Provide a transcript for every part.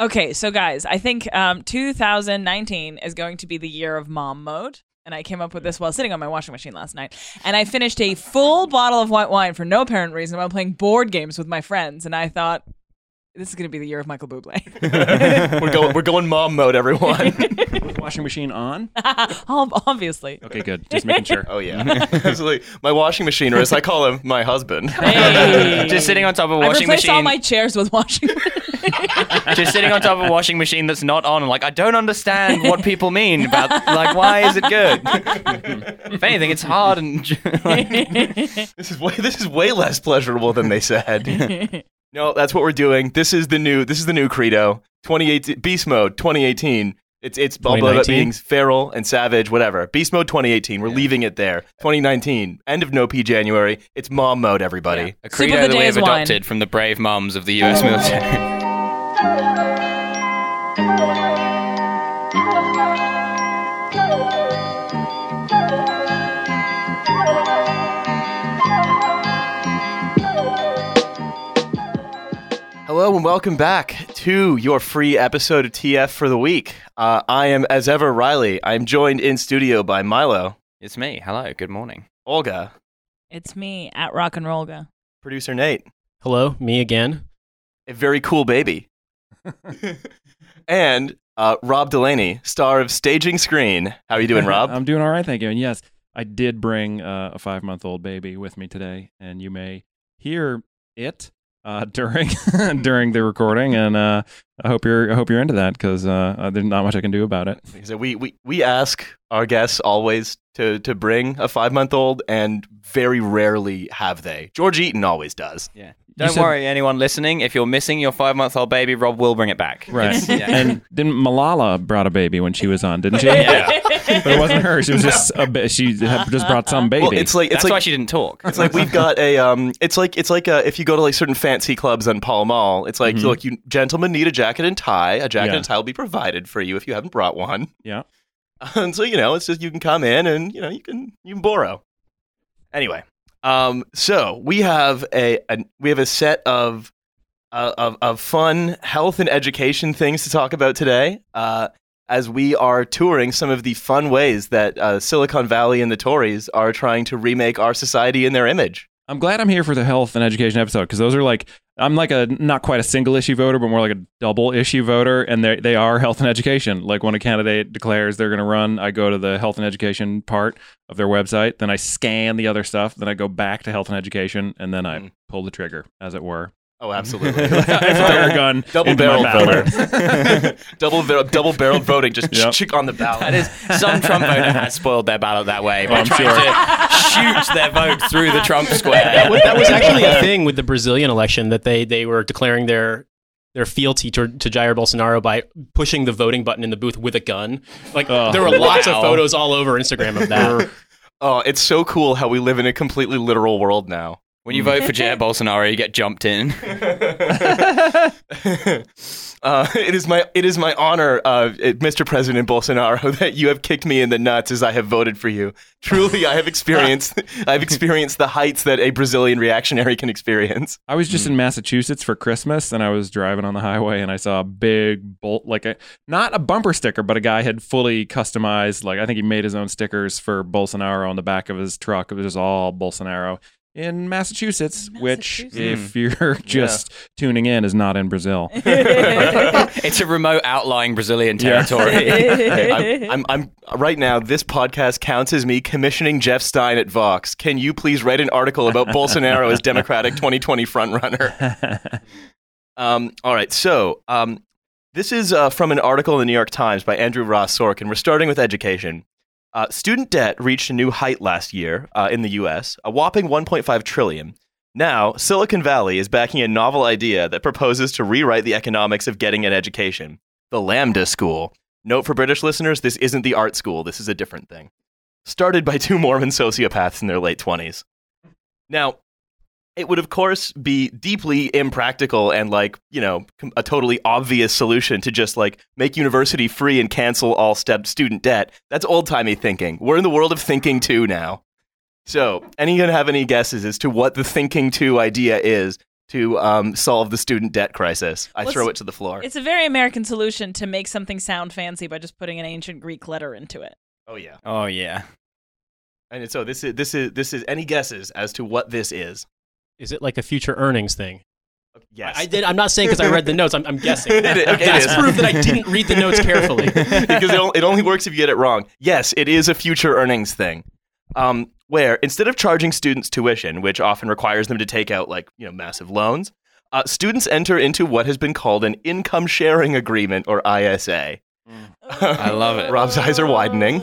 Okay, so guys, I think um, 2019 is going to be the year of mom mode. And I came up with this while sitting on my washing machine last night. And I finished a full bottle of white wine for no apparent reason while playing board games with my friends. And I thought, this is going to be the year of Michael Bublé. we're going we're going mom mode, everyone. Washing machine on? Ob- Obviously. Okay, good. Just making sure. oh yeah, absolutely. My washing machine, or as I call him, my husband. Hey. Just sitting on top of a I washing replaced all machine. my chairs with washing just sitting on top of a washing machine that's not on. Like I don't understand what people mean about like why is it good? if anything, it's hard and This is way this is way less pleasurable than they said. no, that's what we're doing. This is the new this is the new credo. 2018 Beast Mode 2018. It's it's all about being feral and savage, whatever. Beast Mode 2018. We're leaving it there. 2019. End of No P January. It's mom mode, everybody. a Sleep credo that we have is wine. adopted from the brave moms of the U.S. military. Hello and welcome back to your free episode of TF for the week. Uh, I am, as ever, Riley. I'm joined in studio by Milo, It's me. Hello. Good morning. Olga, It's me at Rock and Roll Go. producer Nate, Hello, me again. a very cool baby, and uh, Rob Delaney, star of Staging Screen. How are you doing, Rob? I'm doing all right, thank you. And yes, I did bring uh, a five month old baby with me today, and you may hear it uh, during during the recording. And uh, I hope you're I hope you're into that because uh, uh, there's not much I can do about it. So we, we, we ask our guests always to, to bring a five month old, and very rarely have they. George Eaton always does. Yeah. Don't said- worry, anyone listening. If you're missing your five-month-old baby, Rob will bring it back. Right. Yeah. And didn't Malala brought a baby when she was on, didn't she? Yeah. But it wasn't her. She was just a ba- she had just brought some baby. Well, it's like it's That's like why she didn't talk. It's like we've got a um. It's like it's like uh if you go to like certain fancy clubs on Pall Mall. It's like Mhm. look, you gentlemen need a jacket and tie. A jacket Yeah. and tie will be provided for you if you haven't brought one. yeah. And so you know, it's just you can come in and you know you can you can borrow. Anyway, um, so we have a, a we have a set of uh, of of fun health and education things to talk about today. Uh, as we are touring some of the fun ways that uh, Silicon Valley and the Tories are trying to remake our society in their image. I'm glad I'm here for the health and education episode because those are like I'm like a not quite a single issue voter, but more like a double issue voter, and they they are health and education. Like when a candidate declares they're going to run, I go to the health and education part of their website, then I scan the other stuff, then I go back to health and education, and then I Mm. pull the trigger, as it were. Oh, absolutely. I fire a gun, double barrel voter. double bar- double barreled voting, just Yep. chick on the ballot. That is, some Trump voter has spoiled their ballot that way by oh, I'm trying sure. to shoot their vote through the Trump square. That was, that was actually a thing with the Brazilian election that they, they were declaring their their fealty to, to Jair Bolsonaro by pushing the voting button in the booth with a gun. Like Oh, there were lots of photos all over Instagram of that. Oh, it's so cool how we live in a completely literal world now. When you vote for Jair Bolsonaro, you get jumped in. uh, it is my it is my honor, uh, Mr. President Bolsonaro, that you have kicked me in the nuts as I have voted for you. Truly, I have experienced I have experienced the heights that a Brazilian reactionary can experience. I was just in Massachusetts for Christmas and I was driving on the highway and I saw a big bolt like a not a bumper sticker but a guy had fully customized like I think he made his own stickers for Bolsonaro on the back of his truck. It was just all Bolsonaro in Massachusetts, which if you're just tuning in is not in Brazil. it's a remote outlying Brazilian territory. Hey, I'm, I'm, I'm right now. This podcast counts as me commissioning Jeff Stein at Vox. Can you please write an article about Bolsonaro as Democratic 2020 frontrunner? Um, all right, so um, this is uh, from an article in the New York Times by Andrew Ross Sorkin. We're starting with education. Uh, student debt reached a new height last year uh, in the U.S., a whopping 1.5 trillion. Now, Silicon Valley is backing a novel idea that proposes to rewrite the economics of getting an education: the Lambda School. Note for British listeners: this isn't the art school. This is a different thing. Started by two Mormon sociopaths in their late 20s. Now, it would of course be deeply impractical and like you know a totally obvious solution to just like make university free and cancel all step student debt that's old-timey thinking we're in the world of thinking two now so anyone have any guesses as to what the thinking two idea is to um, solve the student debt crisis. I Well, throw it to the floor. It's a very American solution to make something sound fancy by just putting an ancient Greek letter into it. Oh yeah. Oh yeah. And so this is this is this is any guesses as to what this is? Is it like a future earnings thing? Yes. I, I did. I'm not saying because I read the notes. I'm, I'm guessing. It is- okay, it That's is. proof that I didn't read the notes carefully. because it, on- it only works if you get it wrong. Yes, it is a future earnings thing. Um, where instead of charging students tuition, which often requires them to take out like you know massive loans, uh, students enter into what has been called an income sharing agreement or ISA. I love it. Rob's eyes are widening.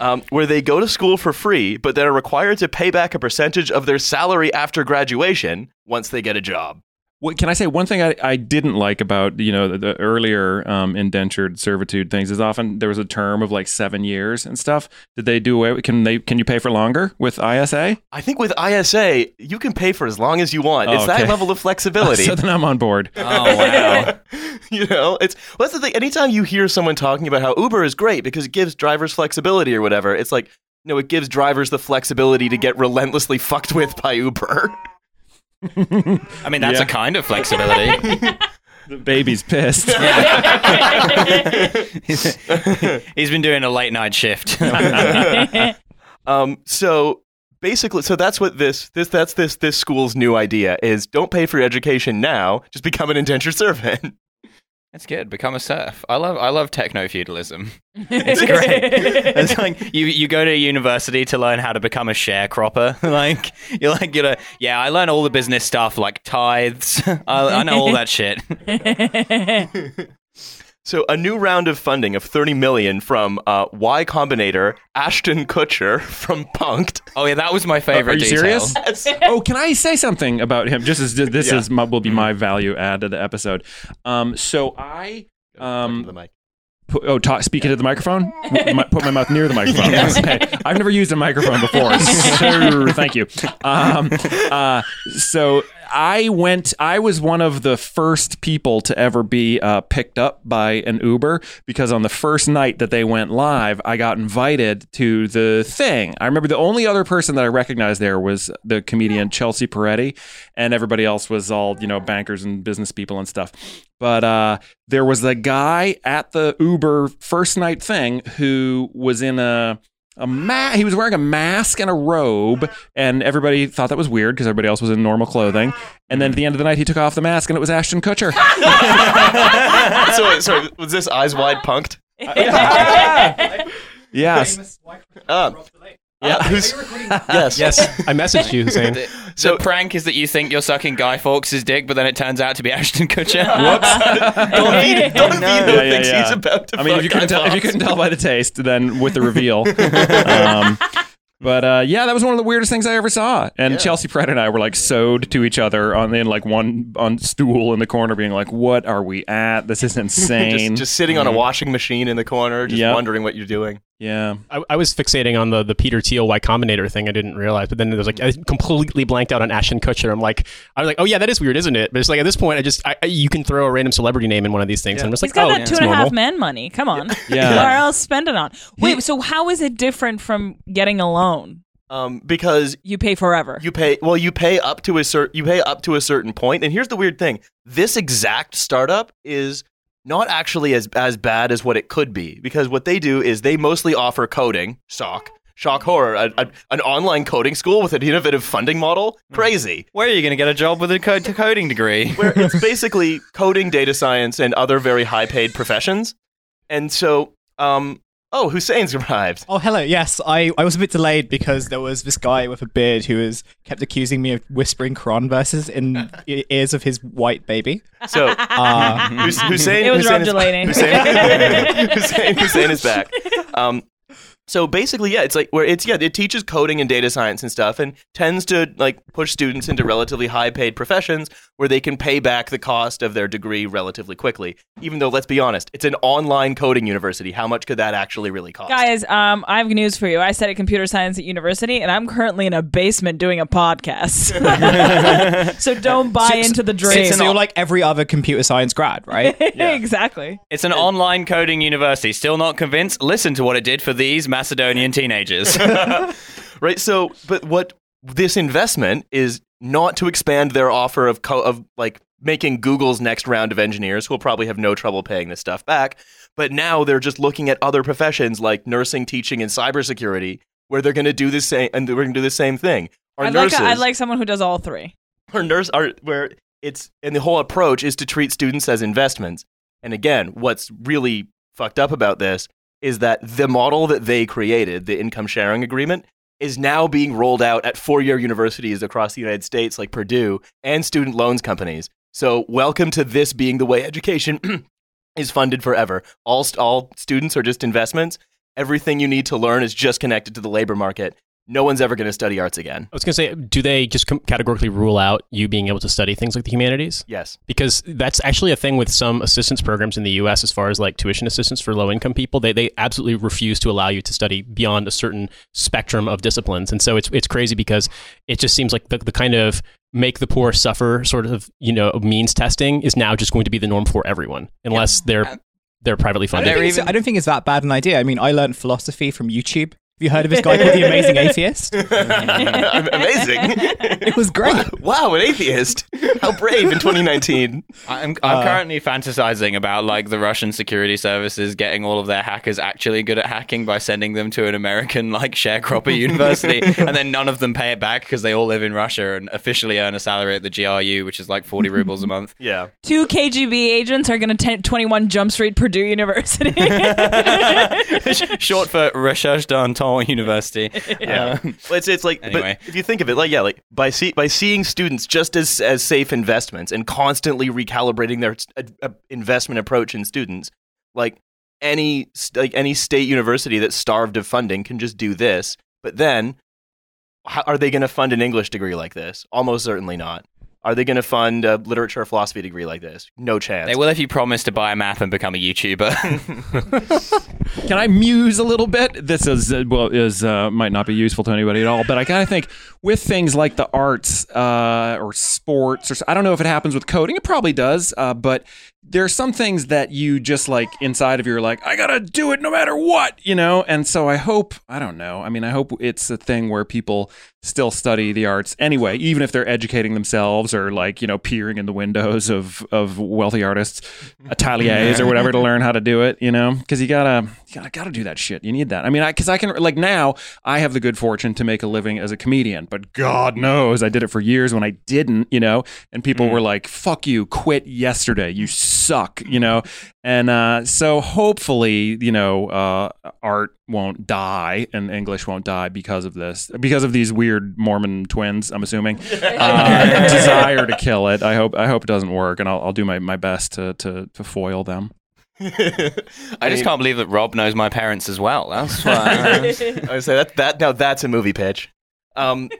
Um, where they go to school for free, but they're required to pay back a percentage of their salary after graduation once they get a job. What, can I say one thing I, I didn't like about you know the, the earlier um, indentured servitude things is often there was a term of like seven years and stuff. Did they do away? Can they can you pay for longer with ISA? I think with ISA, you can pay for as long as you want. Oh, it's that level of flexibility. so then I'm on board. Oh wow. you know, it's well, that's the thing. Anytime you hear someone talking about how Uber is great because it gives drivers flexibility or whatever, it's like, no, it gives drivers the flexibility to get relentlessly fucked with by Uber. I mean, that's Yeah. a kind of flexibility. The baby's pissed. He's been doing a late night shift. Um, so basically, so that's what this this that's this this school's new idea is: don't pay for your education now, just become an indentured servant. That's good. Become a serf. I love I love techno feudalism. It's great. It's like you you go to university to learn how to become a sharecropper. like you're like you know yeah I learn all the business stuff like tithes. I, I know all that shit. So a new round of funding of thirty million from uh, Y Combinator, Ashton Kutcher from Punk'd. Oh yeah, that was my favorite. Are you detail. serious? oh, can I say something about him? Just as this Yeah. is my, will be my value add to the episode. Um, so I um the mic. put, oh talk, speak into the microphone. M- put my mouth near the microphone. Okay, I've never used a microphone before, so thank you. Um, uh, so I went. I was one of the first people to ever be uh, picked up by an Uber because on the first night that they went live, I got invited to the thing. I remember the only other person that I recognized there was the comedian Chelsea Peretti, and everybody else was all you know bankers and business people and stuff. But uh, there was a guy at the Uber first night thing who was in a a ma- he was wearing a mask and a robe, and everybody thought that was weird because everybody else was in normal clothing. And then at the end of the night, he took off the mask, and it was Ashton Kutcher. so, sorry, was this eyes wide punked? yes. Um, yeah. Who's, yes. Yes, I messaged you, Hussein. The, So- the prank is that you think you're sucking Guy Fawkes' dick, but then it turns out to be Ashton Kutcher. Don Vito, Don Vito Yeah, yeah, thinks yeah. he's about to I mean, if fuck you couldn't tell, if you couldn't tell by the taste, then with the reveal. um, but uh, yeah, that was one of the weirdest things I ever saw. And Yeah. Chelsea Peretti and I were like sewed to each other on in like one on stool in the corner, being like, "What are we at? This is insane." just, just sitting on a washing machine in the corner, just Yep. wondering what you're doing. yeah. I, I was fixating on the, the Peter Thiel Y Combinator thing. I didn't realize, but then there was like I completely blanked out on Ashton Kutcher. I'm like, I was like, oh yeah, that is weird, isn't it? But it's like at this point, I just I, I- you can throw a random celebrity name in one of these things, and I'm just He's like, got oh, that it's two and a half normal. men money. Come on. Yeah. What else spend it on? Wait, so how is it different from getting a loan? Um, because You pay forever. you pay well, you pay up to a certain you pay up to a certain point. And here's the weird thing: this exact startup is not actually as as bad as what it could be because what they do is they mostly offer coding, shock, shock horror, a, a, an online coding school with an innovative funding model. Crazy. Where are you going to get a job with a code to coding degree? where it's basically coding, data science, and other very high paid professions. And so, um, oh, Hussein's arrived. Oh, hello. Yes, I, I was a bit delayed because there was this guy with a beard who was kept accusing me of whispering Quran verses in ears of his white baby. So, Uh, Hus- Hussein, It was Hussein Rob is, Delaney. Hussein, Hussein, Hussein is back. Um, so basically, yeah, it's like where it's yeah, it teaches coding and data science and stuff, and tends to like push students into relatively high paid professions where they can pay back the cost of their degree relatively quickly. Even though, let's be honest, it's an online coding university. How much could that actually really cost? Guys, um, I have news for you. I studied computer science at university, and I'm currently in a basement doing a podcast. so don't buy So- into the dream. so you're like every other computer science grad, right? exactly. It's an online coding university. Still not convinced? Listen to what it did for these Macedonian teenagers. right? So, but what this investment is not to expand their offer of co- of like making Google's next round of engineers who will probably have no trouble paying this stuff back. But now they're just looking at other professions like nursing, teaching, and cybersecurity, where they're going to do the same and they're going to do the same thing. Or I'd like, nurses, a, I'd like someone who does all three. or nurse, are where it's and the whole approach is to treat students as investments. And again, what's really fucked up about this is that the model that they created, the income sharing agreement, is now being rolled out at four year universities across the United States, like Purdue, and student loans companies. So, welcome to this being the way education is funded forever. All, all students are just investments. Everything you need to learn is just connected to the labor market. No one's ever going to study arts again. I was going to say, do they just com- categorically rule out you being able to study things like the humanities? Yes. Because that's actually a thing with some assistance programs in the U.S. as far as like tuition assistance for low income people. They, they absolutely refuse to allow you to study beyond a certain spectrum of disciplines. And so it's, it's crazy because it just seems like the, the kind of make the poor suffer sort of, you know, means testing is now just going to be the norm for everyone unless they're, they're privately I funded. don't, think it's, I don't think it's that bad an idea. I mean, I learned philosophy from YouTube. Have you heard of this guy called the Amazing Atheist? Amazing. It was great. wow, an atheist. How brave in 2019. I'm, I'm Uh, currently fantasizing about like the Russian security services getting all of their hackers actually good at hacking by sending them to an American like sharecropper university, and then none of them pay it back because they all live in Russia and officially earn a salary at the GRU, which is like 40 rubles a month. Yeah. Two KGB agents are going to 21 Jump Street Purdue University. Short for Recherche University. Yeah. Um, Well, it's it's like Anyway. but if you think of it like yeah like by see, by seeing students just as as safe investments and constantly recalibrating their uh, uh, investment approach in students like any like any state university that's starved of funding can just do this but then how, are they going to fund an English degree like this almost certainly not are they going to fund a literature or philosophy degree like this no chance they will if you promise to buy a map and become a YouTuber. Can I muse a little bit? This is uh, well is uh, might not be useful to anybody at all, but I kind of think with things like the arts uh, or sports, or s- I don't know if it happens with coding. It probably does, uh, but there are some things that you just like inside of you are like, I gotta do it no matter what, you know. And so I hope I don't know. I mean, I hope it's a thing where people still study the arts anyway, even if they're educating themselves or like you know peering in the windows of of wealthy artists, ateliers or whatever to learn how to do it, you know, because you gotta you gotta gotta do that shit. You need that. I mean, I because I can like now I have the good fortune to make a living as a comedian, but God knows I did it for years when I didn't, you know, and people were like, "Fuck you, quit yesterday, you suck," you know, and uh, so hopefully, you know, uh, art won't die and English won't die because of this, because of these weird Mormon twins. I'm assuming uh, desire to kill it. I hope I hope it doesn't work, and I'll, I'll do my, my best to, to to foil them. I just can't believe that Rob knows my parents as well. That's why. I would say that that now that's a movie pitch. Um,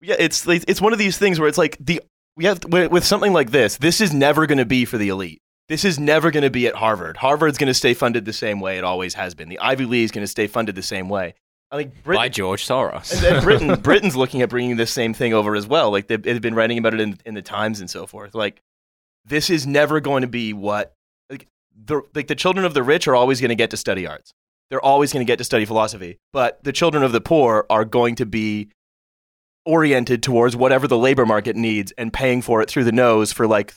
yeah, it's it's one of these things where it's like the we have with with something like this. This is never going to be for the elite. This is never going to be at Harvard. Harvard's going to stay funded the same way it always has been. The Ivy League is going to stay funded the same way. I think By George Soros. and then Britain Britain's looking at bringing this same thing over as well. Like they've, they've been writing about it in, in the Times and so forth. Like this is never going to be what like the like the children of the rich are always going to get to study arts. They're always going to get to study philosophy. But the children of the poor are going to be oriented towards whatever the labor market needs and paying for it through the nose for like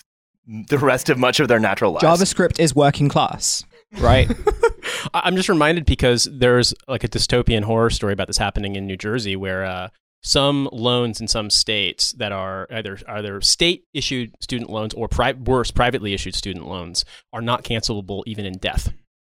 the rest of much of their natural lives. JavaScript is working class, right? I- I'm just reminded because there's like a dystopian horror story about this happening in New Jersey where uh, some loans in some states that are either either state issued student loans or pri- worse privately issued student loans are not cancelable even in death.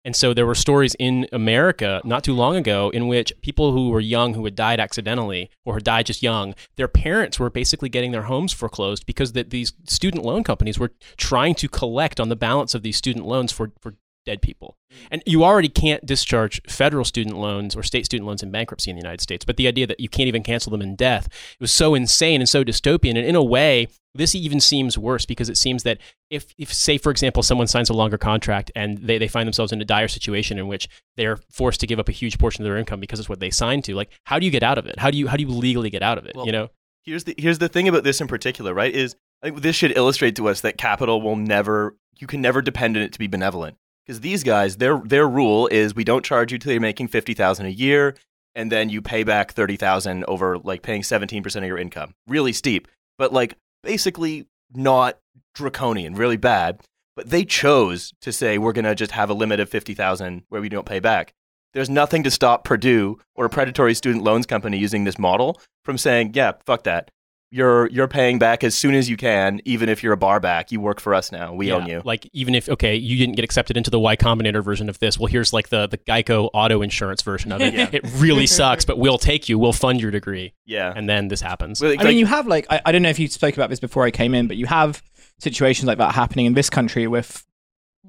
And so there were stories in America not too long ago in which people who were young who had died accidentally or had died just young, their parents were basically getting their homes foreclosed because that these student loan companies were trying to collect on the balance of these student loans for, for dead people. And you already can't discharge federal student loans or state student loans in bankruptcy in the United States. But the idea that you can't even cancel them in death, it was so insane and so dystopian. And in a way, this even seems worse because it seems that if, if say, for example, someone signs a longer contract and they, they find themselves in a dire situation in which they're forced to give up a huge portion of their income because it's what they signed to, like, how do you get out of it? How do you, how do you legally get out of it? Well, you know? here's the here's the thing about this in particular, right? Is I think this should illustrate to us that capital will never you can never depend on it to be benevolent. Because these guys, their their rule is we don't charge you till you're making fifty thousand a year, and then you pay back thirty thousand over like paying seventeen percent of your income. Really steep. But like basically not draconian, really bad. But they chose to say we're going to just have a limit of 50,000 where we don't pay back. There's nothing to stop Purdue or a predatory student loans company using this model from saying, yeah, fuck that. You're you're paying back as soon as you can, even if you're a bar back. You work for us now. We Yeah, own you. Like even if okay, you didn't get accepted into the Y Combinator version of this. Well, here's like the the Geico auto insurance version of it. Yeah. It really sucks, but we'll take you. We'll fund your degree, Yeah. and then this happens. Well, I mean, you have like I, I don't know if you spoke about this before I came in, but you have situations like that happening in this country with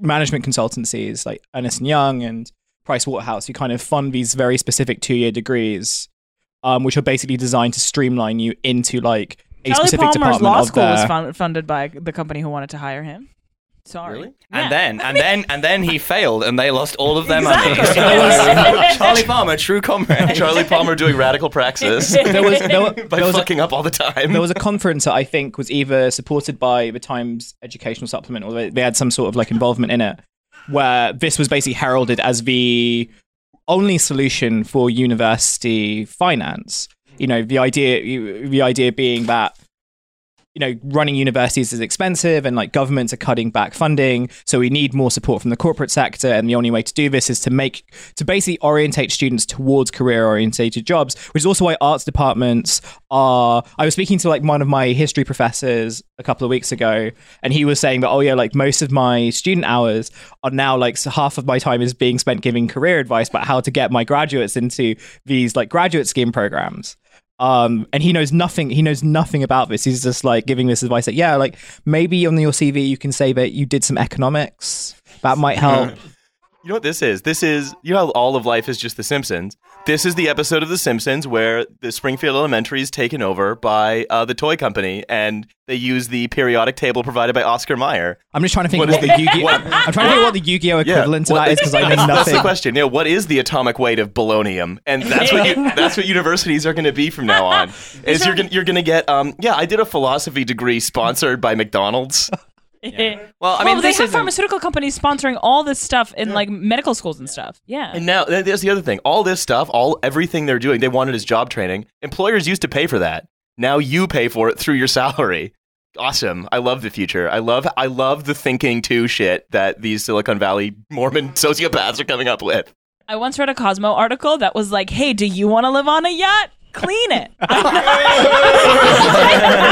management consultancies like Ernst and Young and Price Waterhouse, who kind of fund these very specific two-year degrees, um, which are basically designed to streamline you into like a Charlie specific Palmer's department law of school was their- fun- funded by the company who wanted to hire him. Sorry. Really? Yeah. And then, and then, and then he failed, and they lost all of their Exactly. money. So, Charlie Palmer, true comrade. Charlie Palmer doing radical praxis there was there, were- by there was a, fucking up all the time. there was a conference that I think was either supported by the Times Educational Supplement or they, they had some sort of like involvement in it, where this was basically heralded as the only solution for university finance. You know, the idea the idea being that you know running universities is expensive and like governments are cutting back funding so we need more support from the corporate sector and the only way to do this is to make to basically orientate students towards career orientated jobs which is also why arts departments are i was speaking to like one of my history professors a couple of weeks ago and he was saying that oh yeah like most of my student hours are now like so half of my time is being spent giving career advice about how to get my graduates into these like graduate scheme programs um and he knows nothing he knows nothing about this. He's just like giving this advice that yeah like maybe on your cv you can say that you did some economics. That might help You know what this is? This is you know how all of life is just The Simpsons. This is the episode of The Simpsons where the Springfield Elementary is taken over by uh, the toy company, and they use the periodic table provided by Oscar Mayer. i'm just trying to think What of what is- the yu-gi-oh i'm trying to think what the yu-gi-oh equivalent to that is because i know that's, that's nothing the question. You know, what is the atomic weight of polonium? And that's what you, that's what universities are going to be from now on. Is you're gonna, you're going to get um yeah, I did a philosophy degree sponsored by McDonald's. Well, I well, mean, they this have pharmaceutical companies sponsoring all this stuff in like medical schools and stuff. Yeah. And now th- there's the other thing. All this stuff, all everything they're doing, they wanted as job training. Employers used to pay for that. Now you pay for it through your salary. Awesome. I love the future. I love I love the thinking too shit that these Silicon Valley Mormon sociopaths are coming up with. I once read a Cosmo article that was like, "Hey, do you want to live on a yacht? Clean it." I'm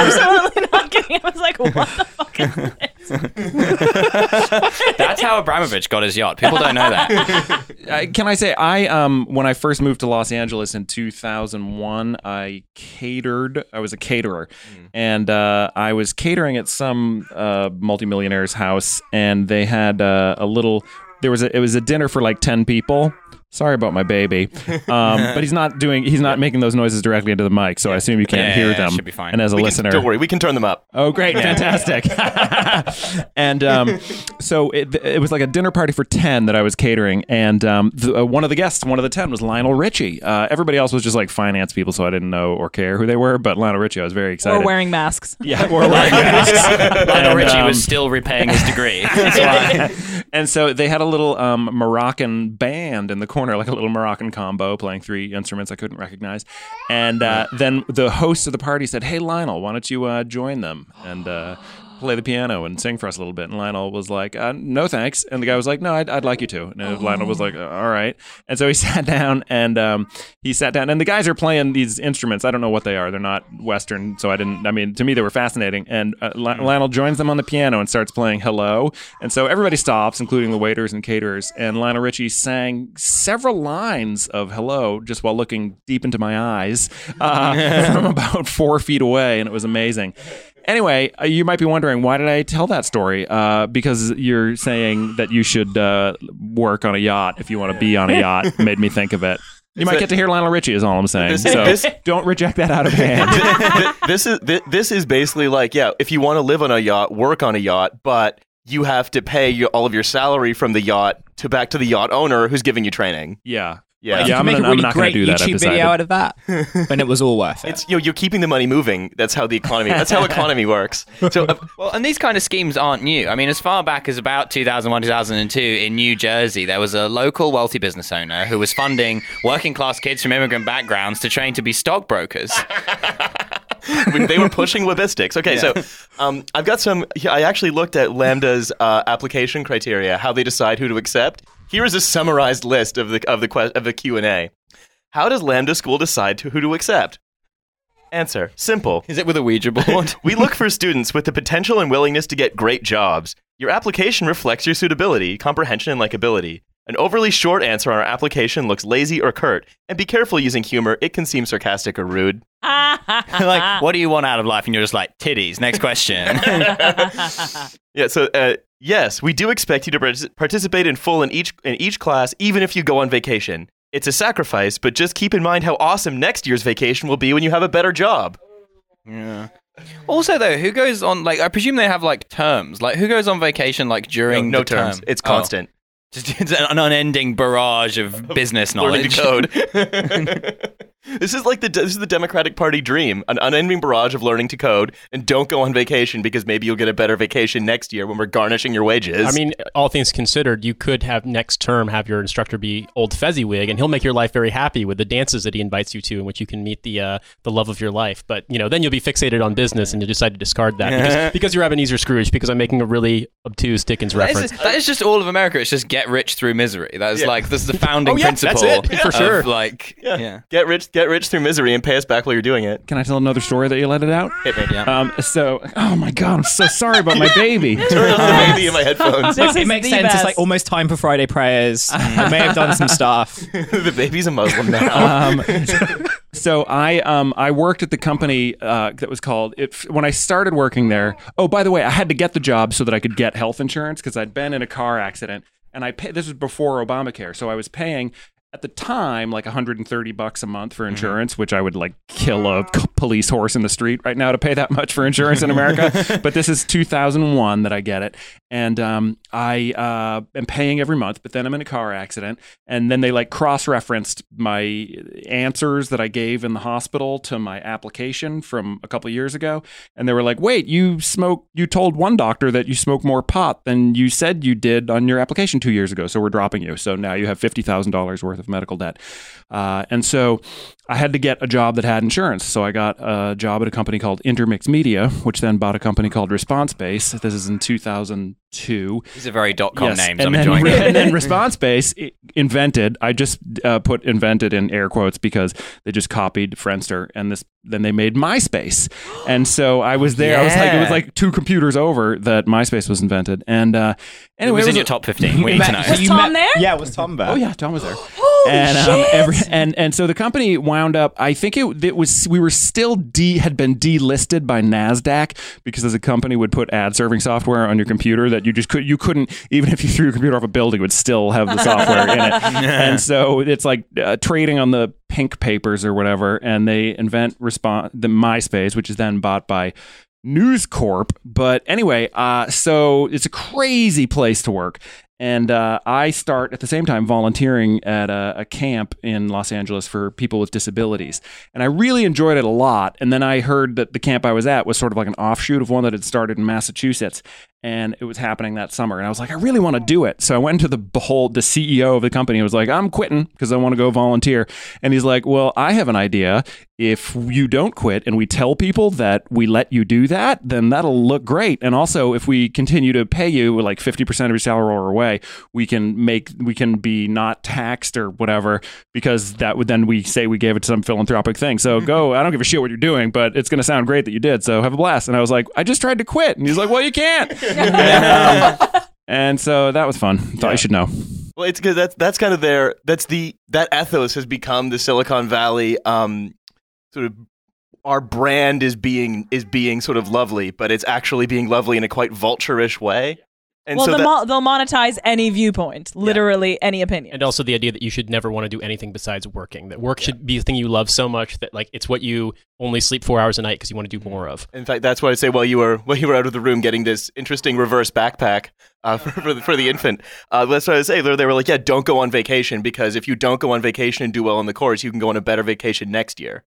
absolutely not kidding. I was like, "What the fuck is this?" that's how Abramovich got his yacht. People don't know that. Uh, can I say I um when I first moved to Los Angeles in 2001, I catered. I was a caterer, and uh, I was catering at some uh, multimillionaire's house, and they had uh, a little. There was a it was a dinner for like ten people. Sorry about my baby, um, but he's not doing. He's not making those noises directly into the mic, so I assume you can't Yeah, hear yeah, them. should be fine. And as a We can- listener, don't worry, we can turn them up. Oh, great, fantastic! and um, so it, it was like a dinner party for ten that I was catering, and um, the, uh, one of the guests, one of the ten, was Lionel Richie. Uh, everybody else was just like finance people, so I didn't know or care who they were. But Lionel Richie, I was very excited. Or wearing masks. yeah, or wearing masks. Lionel And, Richie um, was still repaying his degree. That's why. and so they had a little um, Moroccan band in the corner, like a little Moroccan combo playing three instruments I couldn't recognize. And uh, then the host of the party said, "Hey Lionel, why don't you uh, join them and uh, play the piano and sing for us a little bit?" And Lionel was like, uh, "No thanks." And the guy was like, "No, I'd, I'd like you to." And uh, Lionel was like, "All right." And so he sat down and um, he sat down, and the guys are playing these instruments. I don't know what they are. They're not Western, so I didn't. I mean, to me, they were fascinating. And uh, Lionel joins them on the piano and starts playing "Hello." And so everybody stops, including the waiters and caterers. And Lionel Richie sang several lines of "Hello" just while looking deep into my eyes uh, from about four feet away, and it was amazing. Anyway, uh, you might be wondering why did I tell that story? Uh, because you're saying that you should uh, work on a yacht if you want to be on a yacht. Made me think of it. You might that- get to hear Lionel Richie, is all I'm saying. This- so this- don't reject that out of hand. Th- this is th- this is basically like yeah, if you want to live on a yacht, work on a yacht, but you have to pay your, all of your salary from the yacht to back to the yacht owner who's giving you training. yeah. Yeah. yeah, you I'm, can make gonna, a really I'm not going great to do that. YouTube video out of that, and it was all worth it. It's you know you're keeping the money moving. That's how the economy. That's how economy works. So uh, Well, and these kind of schemes aren't new. I mean, as far back as about 2001, 2002 in New Jersey, there was a local wealthy business owner who was funding working class kids from immigrant backgrounds to train to be stockbrokers. They were pushing Webistics. Okay, so um, I've got some. I actually looked at Lambda's uh, application criteria, how they decide who to accept. Here is a summarized list of the of the que- of the Q and A. How does Lambda School decide to, who to accept? Answer: Simple. Is it with a Ouija board? We look for students with the potential and willingness to get great jobs. Your application reflects your suitability, comprehension, and likability. An overly short answer on our application looks lazy or curt, and be careful using humor. It can seem sarcastic or rude. like, what do you want out of life? And you're just like, titties. Next question. Yeah, so uh, yes, we do expect you to participate in full in each in each class, even if you go on vacation. It's a sacrifice, but just keep in mind how awesome next year's vacation will be when you have a better job. yeah. Also, though, who goes on? Like, I presume they have like terms. Like, who goes on vacation like during no, no the terms. term? It's constant. Just it's an unending barrage of business Learning knowledge. to code. this is like the this is the Democratic Party dream: an unending barrage of learning to code, and don't go on vacation because maybe you'll get a better vacation next year when we're garnishing your wages. I mean, all things considered, you could have next term have your instructor be old Fezziwig, and he'll make your life very happy with the dances that he invites you to, in which you can meet the uh, the love of your life. But you know, then you'll be fixated on business, and you decide to discard that because, because you're Ebenezer Scrooge. Because I'm making a really obtuse Dickens reference. just, that is just all of America. It's just get rich through misery. That is Yeah. like this is the founding Oh, yeah, that's principle it, for of, sure. Like, yeah. yeah. get rich, get rich through misery, and pay us back while you're doing it. Can I tell another story that you let it out? Hit me. Yeah. Um, so, oh my god, I'm so sorry about my baby. Turn on the baby in my headphones. This it is makes the sense. It's like almost time for Friday prayers. I may have done some stuff. the baby's a Muslim now. um, so I um I worked at the company uh, that was called it when I started working there. Oh, by the way, I had to get the job so that I could get health insurance because I'd been in a car accident and I pay, this was before Obamacare, so I was paying at the time like 130 bucks a month for mm-hmm. insurance, which I would like kill a police horse in the street right now to pay that much for insurance in America. but this is 2001 that I get it, and um, I uh, am paying every month. But then I'm in a car accident, and then they like cross-referenced my answers that I gave in the hospital to my application from a couple years ago, and they were like, "Wait, you smoke? You told one doctor that you smoke more pot than you said you did on your application two years ago, so we're dropping you. So now you have fifty thousand dollars worth of medical debt." Uh, and so I had to get a job that had insurance. So I got a job at a company called Intermix Media, which then bought a company called Response Base. This is in 2002. These are very dot com Yes, names. and I'm then, enjoying it. and then Response Base invented. I just uh, put invented in air quotes because they just copied Friendster, and this then they made MySpace. And so I was there. I was like, it was like two computers over that MySpace was invented. And uh, It was it in a- your top 15. We need to know. Was Tom there? Yeah, was Tom there? Oh yeah, Tom was there. Holy and um, every and and so the company wound up. I think it it was we were still de had been delisted by Nasdaq because as a company would put ad serving software on your computer that you just could you couldn't even if you threw your computer off a building it would still have the software in it. And so it's like uh, trading on the pink papers or whatever. And they invent response the MySpace, which is then bought by News Corp. But anyway, uh, so it's a crazy place to work. And uh, I start at the same time volunteering at a, a camp in Los Angeles for people with disabilities. And I really enjoyed it a lot. And then I heard that the camp I was at was sort of like an offshoot of one that had started in Massachusetts. And it was happening that summer. And I was like, I really want to do it. So I went to the behold, the CEO of the company and was like, I'm quitting because I want to go volunteer. And he's like, Well, I have an idea. If you don't quit and we tell people that we let you do that, then that'll look great. And also, if we continue to pay you like 50% of your salary or away, we can make, we can be not taxed or whatever because that would then we say we gave it to some philanthropic thing. So go, I don't give a shit what you're doing, but it's going to sound great that you did. So have a blast. And I was like, I just tried to quit. And he's like, Well, you can't. and, um, and so that was fun. Thought you should know. Well, it's because that's that's kind of their that's the that ethos has become the Silicon Valley um sort of our brand is being is being sort of lovely, but it's actually being lovely in a quite vulture-ish way. And well, so the that, mo- they'll monetize any viewpoint, literally any opinion. And also the idea that you should never want to do anything besides working. That work should be a thing you love so much that like it's what you only sleep four hours a night because you want to do more of. in fact, that's why I say while you were while you were out of the room getting this interesting reverse backpack uh, for, for, the, for the infant, uh, that's what I was saying. They, they were like, yeah, don't go on vacation because if you don't go on vacation and do well in the course, you can go on a better vacation next year.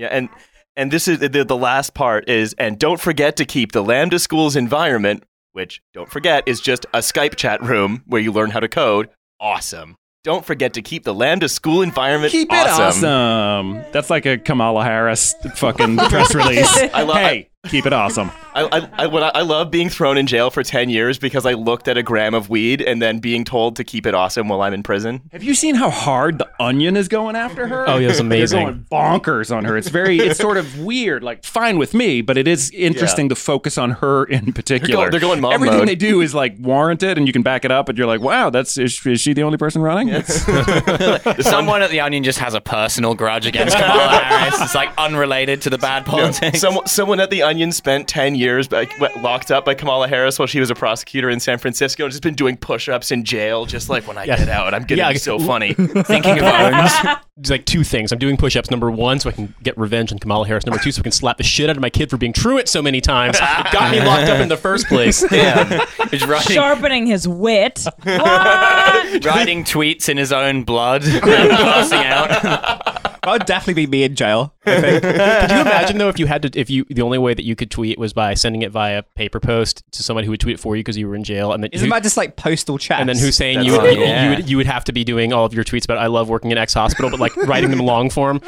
Yeah, and and this is the, the last part is and don't forget to keep the Lambda School's environment, which don't forget is just a Skype chat room where you learn how to code. Awesome. Don't forget to keep the Lambda school environment Keep it awesome. That's like a Kamala Harris fucking press release. I love- hey, keep it awesome. I, I, I, what I, I love being thrown in jail for 10 years because I looked at a gram of weed and then being told to keep it awesome while I'm in prison. Have you seen how hard the Onion is going after her? Oh, yeah, it's amazing. They're going bonkers on her. It's very, it's sort of weird. Like, fine with me, but it is interesting to focus on her in particular. they're going mom Everything mode. they do is like warranted, and you can back it up, and you're like, wow, that's is, is she the only person running? Yes. Someone at the Onion just has a personal grudge against Kamala Harris. It's like unrelated to the bad politics. Someone, someone at the Onion spent 10 years like, w- locked up by Kamala Harris while she was a prosecutor in San Francisco and just been doing push ups in jail, just like when I Yeah. get out, I'm getting Yeah, so funny. Thinking of owns. It's like two things. I'm doing push-ups. Number one, so I can get revenge on Kamala Harris. Number two, so I can slap the shit out of my kid for being truant so many times. It got me locked up in the first place. Damn. He's writing, Sharpening his wit. What? writing tweets in his own blood, passing out. That would definitely be me in jail. I think. Could you imagine though if you had to, if you, the only way that you could tweet was by sending it via paper post to somebody who would tweet it for you because you were in jail, and then Isn't that just like postal chat? and then Hussein, That's you would, right, you, yeah. you would you would have to be doing all of your tweets about I love working in X hospital, but like writing them long form.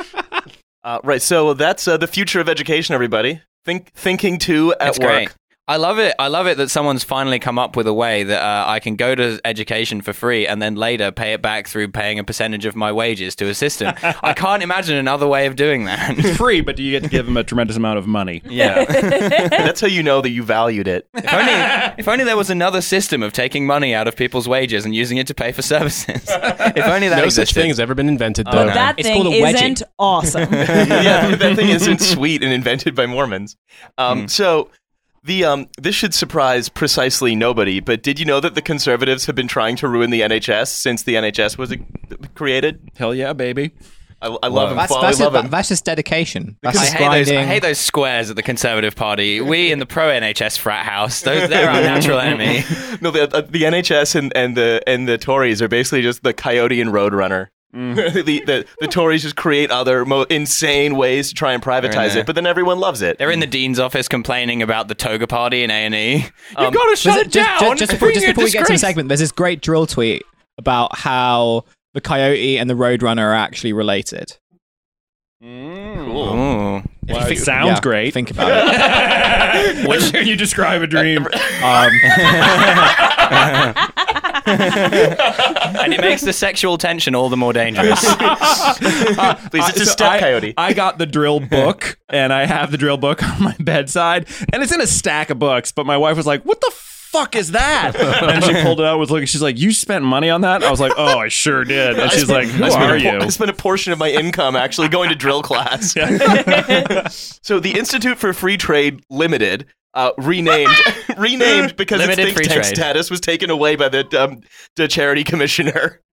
Uh, right, so that's uh, the future of education, everybody. Think, thinking too at It's work. great. I love it. I love it that someone's finally come up with a way that uh, I can go to education for free and then later pay it back through paying a percentage of my wages to a system. I can't imagine another way of doing that. It's free, but do you get to give them a tremendous amount of money? yeah. That's how you know that you valued it. If only, if only there was another system of taking money out of people's wages and using it to pay for services. If only that no existed. such thing has ever been invented Oh, though. no. that It's thing called a wedgie. isn't awesome. yeah, that thing isn't sweet and invented by Mormons. Um, So the um, this should surprise precisely nobody. But did you know that the conservatives have been trying to ruin the NHS since the NHS was uh, created? Hell yeah, baby. I, I love them. that's, that's, love just, that's just dedication. That's I hate, those, I hate those squares at the Conservative Party. We in the pro NHS frat house, those, they're our natural enemy. No, the, uh, the NHS and, and the and the Tories are basically just the Coyote and Roadrunner. the, the the Tories just create other mo- insane ways to try and privatize it, but then everyone loves it. They're in the dean's office complaining about the toga party in A and E. You've Um, got to shut a- it just, down. just, just before, just before we get to the segment, there's this great dril tweet about how the coyote and the roadrunner are actually related. Ooh. Wow, it sounds Yeah, great. Think about it. Which you describe a dream. Um, and it makes the sexual tension all the more dangerous. Please, it's a So step I, coyote. I got the dril book, and I have the dril book on my bedside, and it's in a stack of books. But my wife was like, "What the fuck is that?" And she pulled it out, was looking. She's like, "You spent money on that?" I was like, "Oh, I sure did." And she's like, "Who are a por- you?" I spent a portion of my income actually going to drill class. so the Institute for Free Trade Limited. Uh, renamed, renamed because Limited its free think tank trade. status was taken away by the um, the charity commissioner.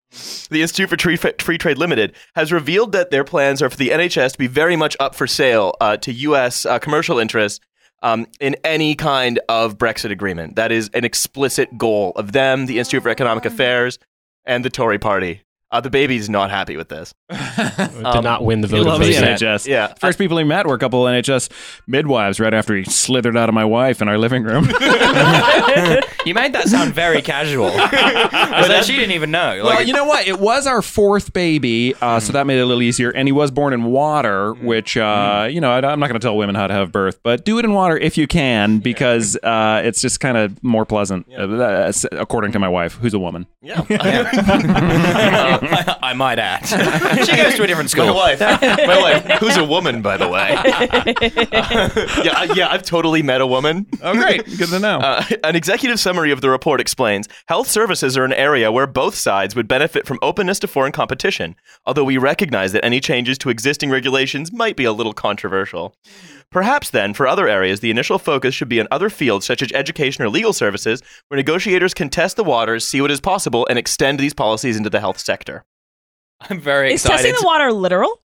The Institute for Tree- Free Trade Limited has revealed that their plans are for the NHS to be very much up for sale uh, to U.S. Uh, commercial interests um, in any kind of Brexit agreement. That is an explicit goal of them, the Institute for Economic Affairs, and the Tory Party. Uh, the baby's not happy with this. Did not win the vote. of loves the. NHS. Yeah. First people he met were a couple of NHS midwives right after he slithered out of my wife in our living room. you made that sound very casual. As though she didn't even know. well, you know what? It was our fourth baby, uh, so that made it a little easier. And he was born in water, which, uh, you know, I, I'm not going to tell women how to have birth, but do it in water if you can because uh, it's just kind of more pleasant, uh, according to my wife, who's a woman. Yeah. I, I might add. she goes to a different my school. wife. My wife, who's a woman, by the way. yeah, I- yeah, I've totally met a woman. Oh, great. Good to know. Uh, an executive summary of the report explains health services are an area where both sides would benefit from openness to foreign competition, although we recognize that any changes to existing regulations might be a little controversial. Perhaps then, for other areas, the initial focus should be on other fields such as education or legal services, where negotiators can test the waters, see what is possible, and extend these policies into the health sector. I'm very Is excited. testing the water literal?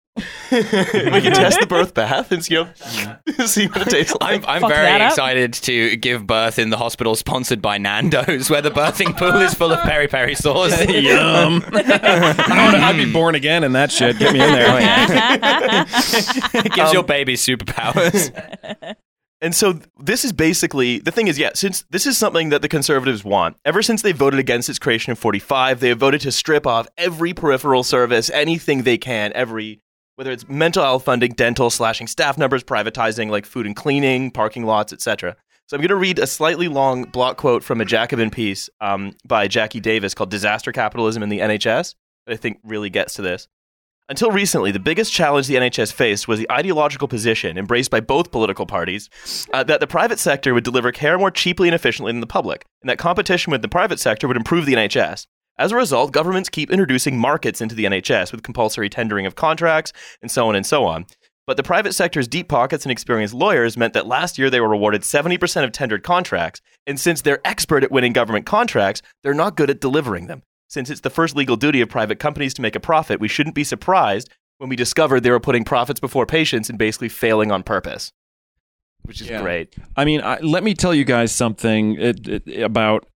We can test the birth bath and you know, see what it tastes like. I'm, I'm very excited to give birth in the hospital sponsored by Nando's, where the birthing pool is full of peri peri sauce. Yum. I would, I'd be born again in that shit. Get me in there. it gives your um, baby superpowers. And so this is basically the thing is, yeah, since this is something that the conservatives want, ever since they voted against its creation in 45, they have voted to strip off every peripheral service, anything they can, every whether it's mental health funding, dental, slashing staff numbers, privatizing like food and cleaning, parking lots, etc. So I'm going to read a slightly long block quote from a Jacobin piece um, by Jacky Davis called "Disaster Capitalism in the NHS" that I think really gets to this. Until recently, the biggest challenge the NHS faced was the ideological position embraced by both political parties uh, that the private sector would deliver care more cheaply and efficiently than the public, and that competition with the private sector would improve the NHS. As a result, governments keep introducing markets into the NHS with compulsory tendering of contracts and so on and so on. But the private sector's deep pockets and experienced lawyers meant that last year they were awarded 70% of tendered contracts, and since they're expert at winning government contracts, they're not good at delivering them. Since it's the first legal duty of private companies to make a profit, we shouldn't be surprised when we discovered they were putting profits before patients and basically failing on purpose, which is Yeah. great. I mean, I, let me tell you guys something it, it, about.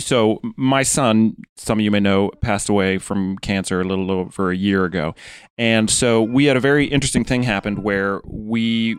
So, my son, some of you may know, passed away from cancer a little over a year ago. And so, we had a very interesting thing happened where we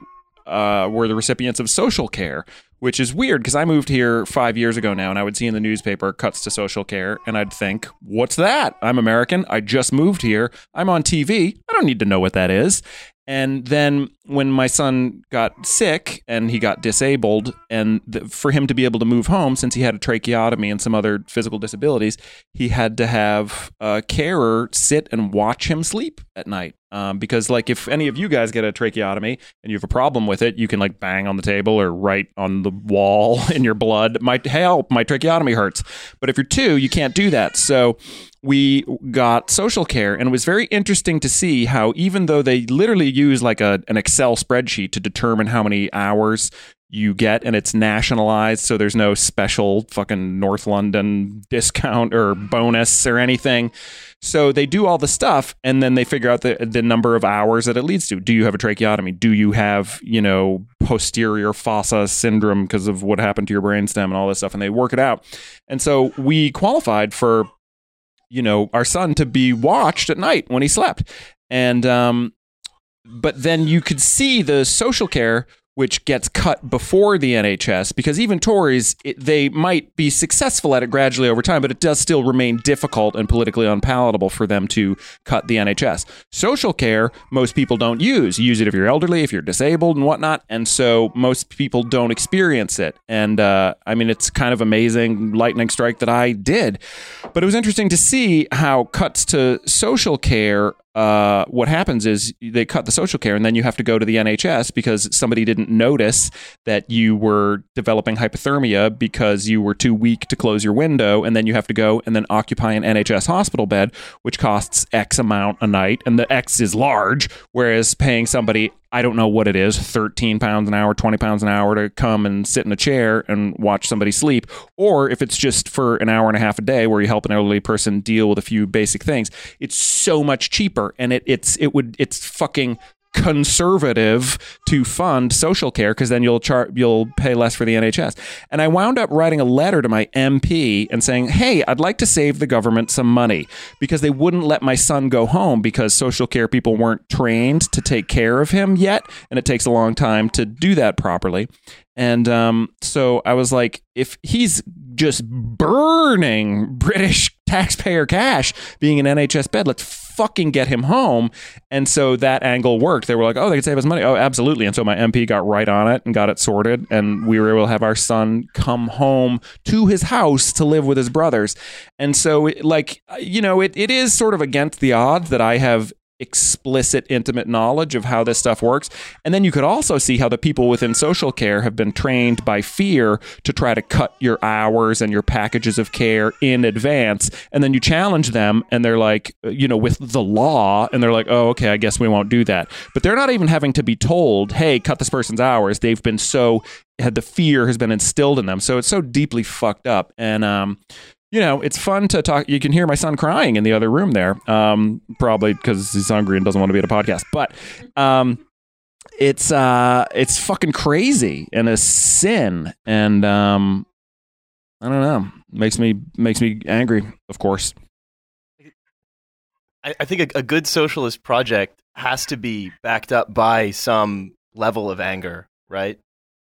uh, were the recipients of social care, which is weird because I moved here five years ago now, and I would see in the newspaper cuts to social care, and I'd think, what's that? I'm American. I just moved here. I'm on TV. I don't need to know what that is. And then when my son got sick and he got disabled, and th- for him to be able to move home, since he had a tracheotomy and some other physical disabilities, he had to have a carer sit and watch him sleep at night. Um, because, like, if any of you guys get a tracheotomy and you have a problem with it, you can like bang on the table or write on the wall in your blood. Might help. My tracheotomy hurts. But if you're two, you can't do that. So we got social care and it was very interesting to see how even though they literally use like a, an excel spreadsheet to determine how many hours you get and it's nationalized so there's no special fucking north london discount or bonus or anything. So they do all the stuff and then they figure out the, the number of hours that it leads to. Do you have a tracheotomy? Do you have you know posterior fossa syndrome because of what happened to your brainstem and all this stuff? And they work it out. And so we qualified for you know our son to be watched at night when he slept. And um but then you could see the social care which gets cut before the NHS because even Tories it, they might be successful at it gradually over time but it does still remain difficult and politically unpalatable for them to cut the NHS social care most people don't use. You use it if you're elderly if you're disabled and whatnot and so most people don't experience it. And uh, I mean it's kind of amazing lightning strike that I did. But it was interesting to see how cuts to social care uh, what happens is they cut the social care and then you have to go to the NHS because somebody didn't notice that you were developing hypothermia because you were too weak to close your window and then you have to go and then occupy an NHS hospital bed which costs X amount a night and the X is large whereas paying somebody I don't know what it is, 13 pounds an hour, 20 pounds an hour to come and sit in a chair and watch somebody sleep. Or if it's just for an hour and a half a day where you help an elderly person deal with a few basic things, it's so much cheaper. And it, it's, it would, it's fucking conservative to fund social care because then you'll char- you'll pay less for the NHS. And I wound up writing a letter to my MP and saying, "Hey, I'd like to save the government some money because they wouldn't let my son go home because social care people weren't trained to take care of him yet, and it takes a long time to do that properly." And um, so I was like, if he's just burning British taxpayer cash being an NHS bed, let's fucking get him home. And so that angle worked. They were like, oh, they could save us money. Oh, absolutely. And so my MP got right on it and got it sorted. And we were able to have our son come home to his house to live with his brothers. And so, it, like, you know, it, it is sort of against the odds that I have explicit, intimate knowledge of how this stuff works. And then you could also see how the people within social care have been trained by fear to try to cut your hours and your packages of care in advance. And then you challenge them and they're like, you know, with the law, and they're like, oh, okay, I guess we won't do that. But they're not even having to be told, hey, cut this person's hours. They've been so had the fear has been instilled in them. So it's so deeply fucked up. And um you know, it's fun to talk. You can hear my son crying in the other room there, um, probably because he's hungry and doesn't want to be at a podcast. But um, it's uh, it's fucking crazy and a sin, and um, I don't know, makes me makes me angry. Of course, I, I think a, a good socialist project has to be backed up by some level of anger, right?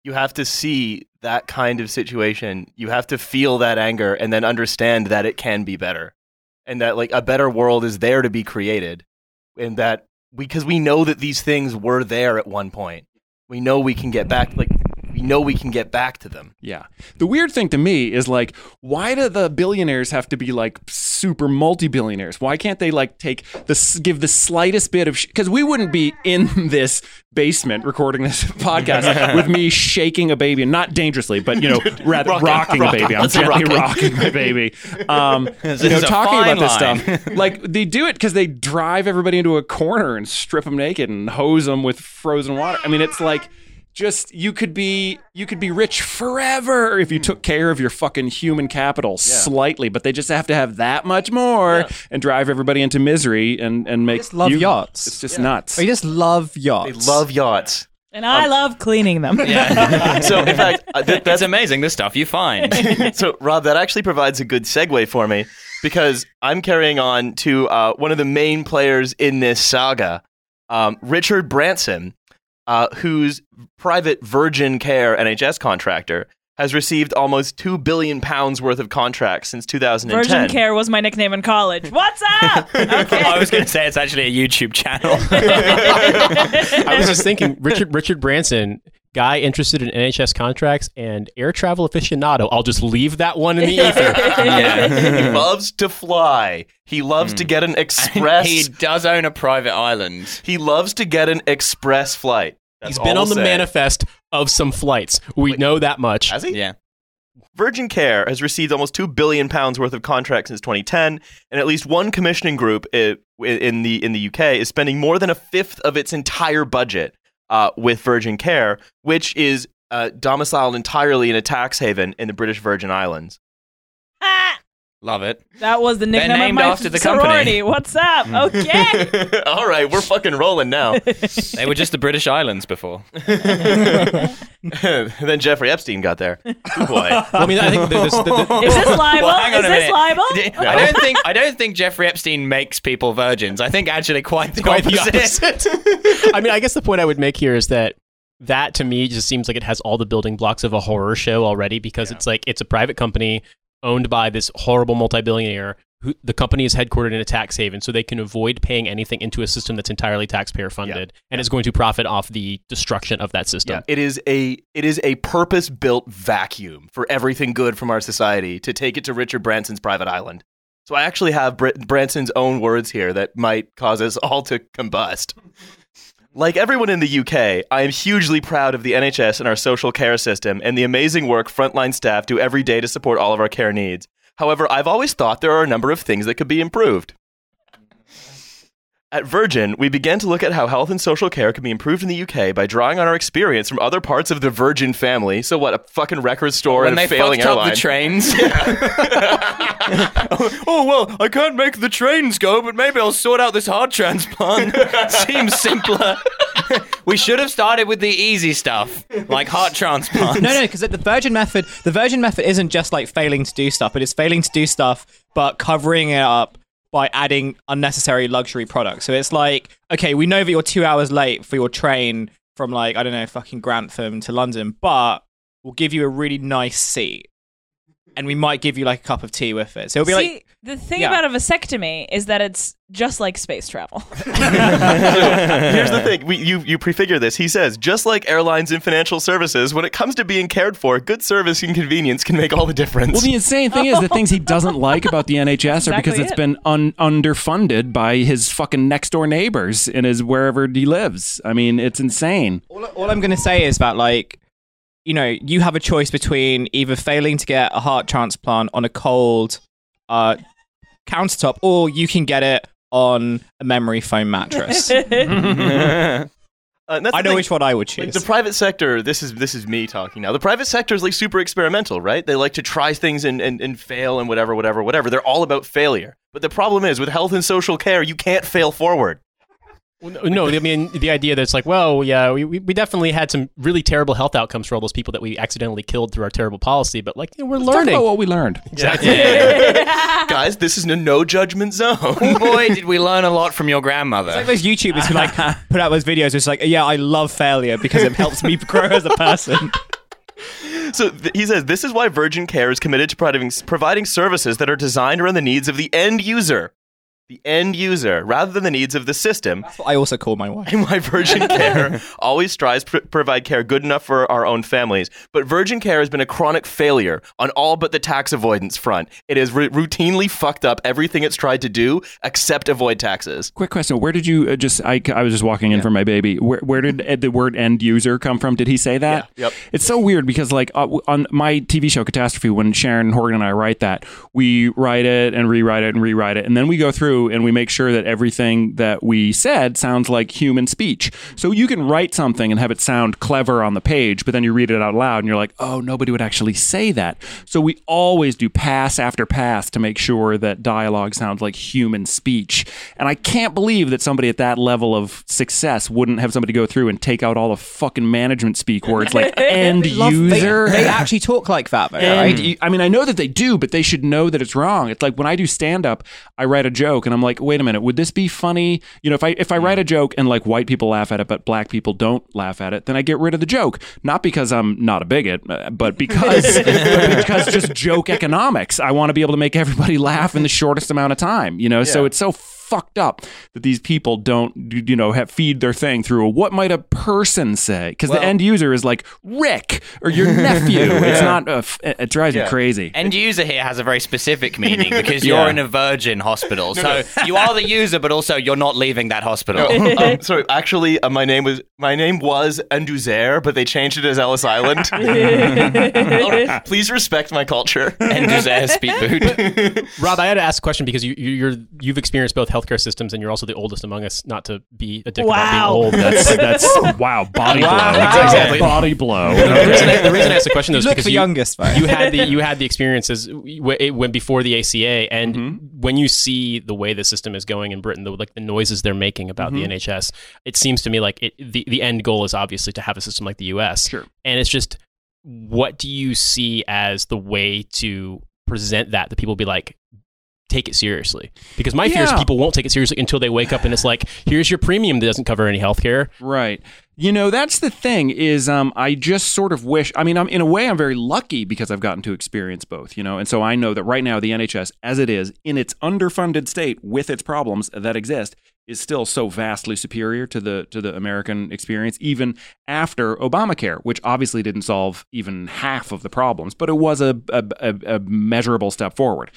you have to see that kind of situation. You have to feel that anger and then understand that it can be better. And that like a better world is there to be created. And that because we know that these things were there at one point. We know we can get back like we know we can get back to them. Yeah. The weird thing to me is like, why do the billionaires have to be like super multi billionaires? Why can't they like take the give the slightest bit of because we wouldn't be in this basement recording this podcast with me shaking a baby, and not dangerously, but you know, rather Rocking, rocking, rocking. a baby. I'm Let's gently rocking. rocking my baby. Um, This you know, is a talking fine about this line. stuff. Like they do it because they drive everybody into a corner and strip them naked and hose them with frozen water. I mean, it's like just you could be you could be rich forever if you took care of your fucking human capital slightly, but they just have to have that much more and drive everybody into misery and and make just love you- yachts. It's just nuts. I just love yachts They yachts. love yachts. And I love cleaning them. so in fact, uh, th- That's that's amazing. The stuff you find. so Rob, that actually provides a good segue for me because I'm carrying on to uh, one of the main players in this saga, um, Richard Branson, uh, whose private Virgin Care NHS contractor has received almost two billion pounds worth of contracts since 2010. Virgin Care was my nickname in college. What's up? Okay. I was going to say it's actually a YouTube channel. I was just thinking, Richard Richard Branson, guy interested in NHS contracts and air travel aficionado. I'll just leave that one in the ether. He loves to fly. He loves to hmm. get an express. he does own a private island. he loves to get an express flight. That's He's been on the say. manifest of some flights. We know that much. Has he? Yeah. Virgin Care has received almost two billion pounds worth of contracts since 2010, and at least one commissioning group in the in the UK is spending more than a fifth of its entire budget uh, with Virgin Care, which is uh, domiciled entirely in a tax haven in the British Virgin Islands. Love it. that was the They're nickname named of my after the sorority. company. What's up? Hmm. Okay. All right, we're fucking rolling now. They were just the British Islands before. then Jeffrey Epstein got there. Boy. I mean, I think there's, the, the, Is this libel? Well, hang on Is a this minute. libel? D- I don't think I don't think Jeffrey Epstein makes people virgins. I think actually quite the quite the opposite. opposite. I mean, I guess the point I would make here is that that to me just seems like it has all the building blocks of a horror show already because it's like it's a private company owned by this horrible multi-billionaire who the company is headquartered in a tax haven so they can avoid paying anything into a system that's entirely taxpayer funded and is going to profit off the destruction of that system. Yeah, it is a it is a purpose built vacuum for everything good from our society to take it to Richard Branson's private island. So I actually have Br- Branson's own words here that might cause us all to combust. Like everyone in the UK, I am hugely proud of the NHS and our social care system and the amazing work frontline staff do every day to support all of our care needs. However, I've always thought there are a number of things that could be improved. At Virgin, we began to look at how health and social care can be improved in the UK by drawing on our experience from other parts of the Virgin family. So what, a fucking record store when and they a failing fucked up airline. the trains. oh well, I can't make the trains go, but maybe I'll sort out this heart transplant. Seems simpler. we should have started with the easy stuff, like heart transplant. No, no, because at the Virgin method, the Virgin method isn't just like failing to do stuff, but it's failing to do stuff, but covering it up by adding unnecessary luxury products. So it's like, okay, we know that you're two hours late for your train from like I don't know, fucking Grantham to London, but we'll give you a really nice seat, and we might give you like a cup of tea with it. So it'll be See, like, the thing yeah. about a vasectomy is that it's just like space travel. Here's the thing: we, you you prefigure this. He says, just like airlines and financial services, when it comes to being cared for, good service and convenience can make all the difference. Well, the insane thing is the things he doesn't like about the NHS are because Exactly it's it. been un- underfunded by his fucking next door neighbors in his wherever he lives. I mean, it's insane. all, all I'm going to say is that like you know you have a choice between either failing to get a heart transplant on a cold uh, countertop or you can get it on a memory foam mattress Uh, i know thing. which one i would Like choose the private sector, this is this is me talking now. The private sector is like super experimental, right? They like to try things and, and, and fail and whatever, whatever, whatever. They're all about failure. But the problem is with health and social care, you can't fail forward. Well, No, I mean the idea that it's like, well, yeah, we, we we definitely had some really terrible health outcomes for all those people that we accidentally killed through our terrible policy, but like you know, we're Talk learning. about what we learned. Exactly, guys, this is a no judgment zone. Boy, did we learn a lot from your grandmother. it's like those youtubers who like put out those videos it's like yeah i love failure because it helps me grow as a person So th- he says this is why Virgin Care is committed to providing, providing services that are designed around the needs of the end user. The end user, rather than the needs of the system. That's what I also call my wife. And why Virgin Care always strives to pr- provide care good enough for our own families. But Virgin Care has been a chronic failure on all but the tax avoidance front. It has r- routinely fucked up everything it's tried to do except avoid taxes. Quick question: Where did you uh, just? I, I was just walking in for my baby. Where where did uh, the word end user come from? Did he say that? Yeah, yep. It's so weird because like uh, on my TV show Catastrophe, when Sharon Horgan and I write that, we write it and rewrite it and rewrite it, and then we go through and we make sure that everything that we said sounds like human speech. So you can write something and have it sound clever on the page, but then you read it out loud and you're like, oh, nobody would actually say that. So we always do pass after pass to make sure that dialogue sounds like human speech. And I can't believe that somebody at that level of success wouldn't have somebody go through and take out all the fucking management speak words like end Love- they- user. They, actually talk like that, though, right? I mean, I know that they do, but they should know that it's wrong. It's like when I do stand up, I write a joke and I'm like, wait a minute, would this be funny? You know, if I if I write a joke and like white people laugh at it, but black people don't laugh at it, then I get rid of the joke. Not because I'm not a bigot, uh, but because but because just joke economics. I want to be able to make everybody laugh in the shortest amount of time. You know, so it's so fucked up that these people don't you know have feed their thing through a, what might a person say because the end user is like Rick or your nephew. It's not. A f- it drives me crazy. End user here has a very specific meaning because you're in a virgin hospital. So you are the user, but also you're not leaving that hospital. No, um, sorry, actually, uh, my name was my name was Enduzer, but they changed it as Ellis Island. Please respect my culture. End user speed boot. Rob, I had to ask a question because you, you, you're you've experienced both healthcare systems and you're also the oldest among us. Not to be a dick about being old. That's that's wow body Wow. blow. Exactly. Body blow. the, reason I, the reason I asked the question though You is because the you, youngest, you had the you had the experiences it- when before the ACA, and Mm-hmm. when you see the way the system is going in Britain, the like the noises they're making about Mm-hmm. the NHS, it seems to me like it, the the end goal is obviously to have a system like the US. Sure. and it's just what do you see as the way to present that that people be like take it seriously because my fear is people won't take it seriously until they wake up and it's like here's your premium that doesn't cover any health care Right. You know, that's the thing is um I just sort of wish I mean I'm in a way I'm very lucky because I've gotten to experience both, you know. And so I know that right now the NHS as it is in its underfunded state with its problems that exist is still so vastly superior to the to the American experience even after Obamacare, which obviously didn't solve even half of the problems, but it was a, a, a measurable step forward.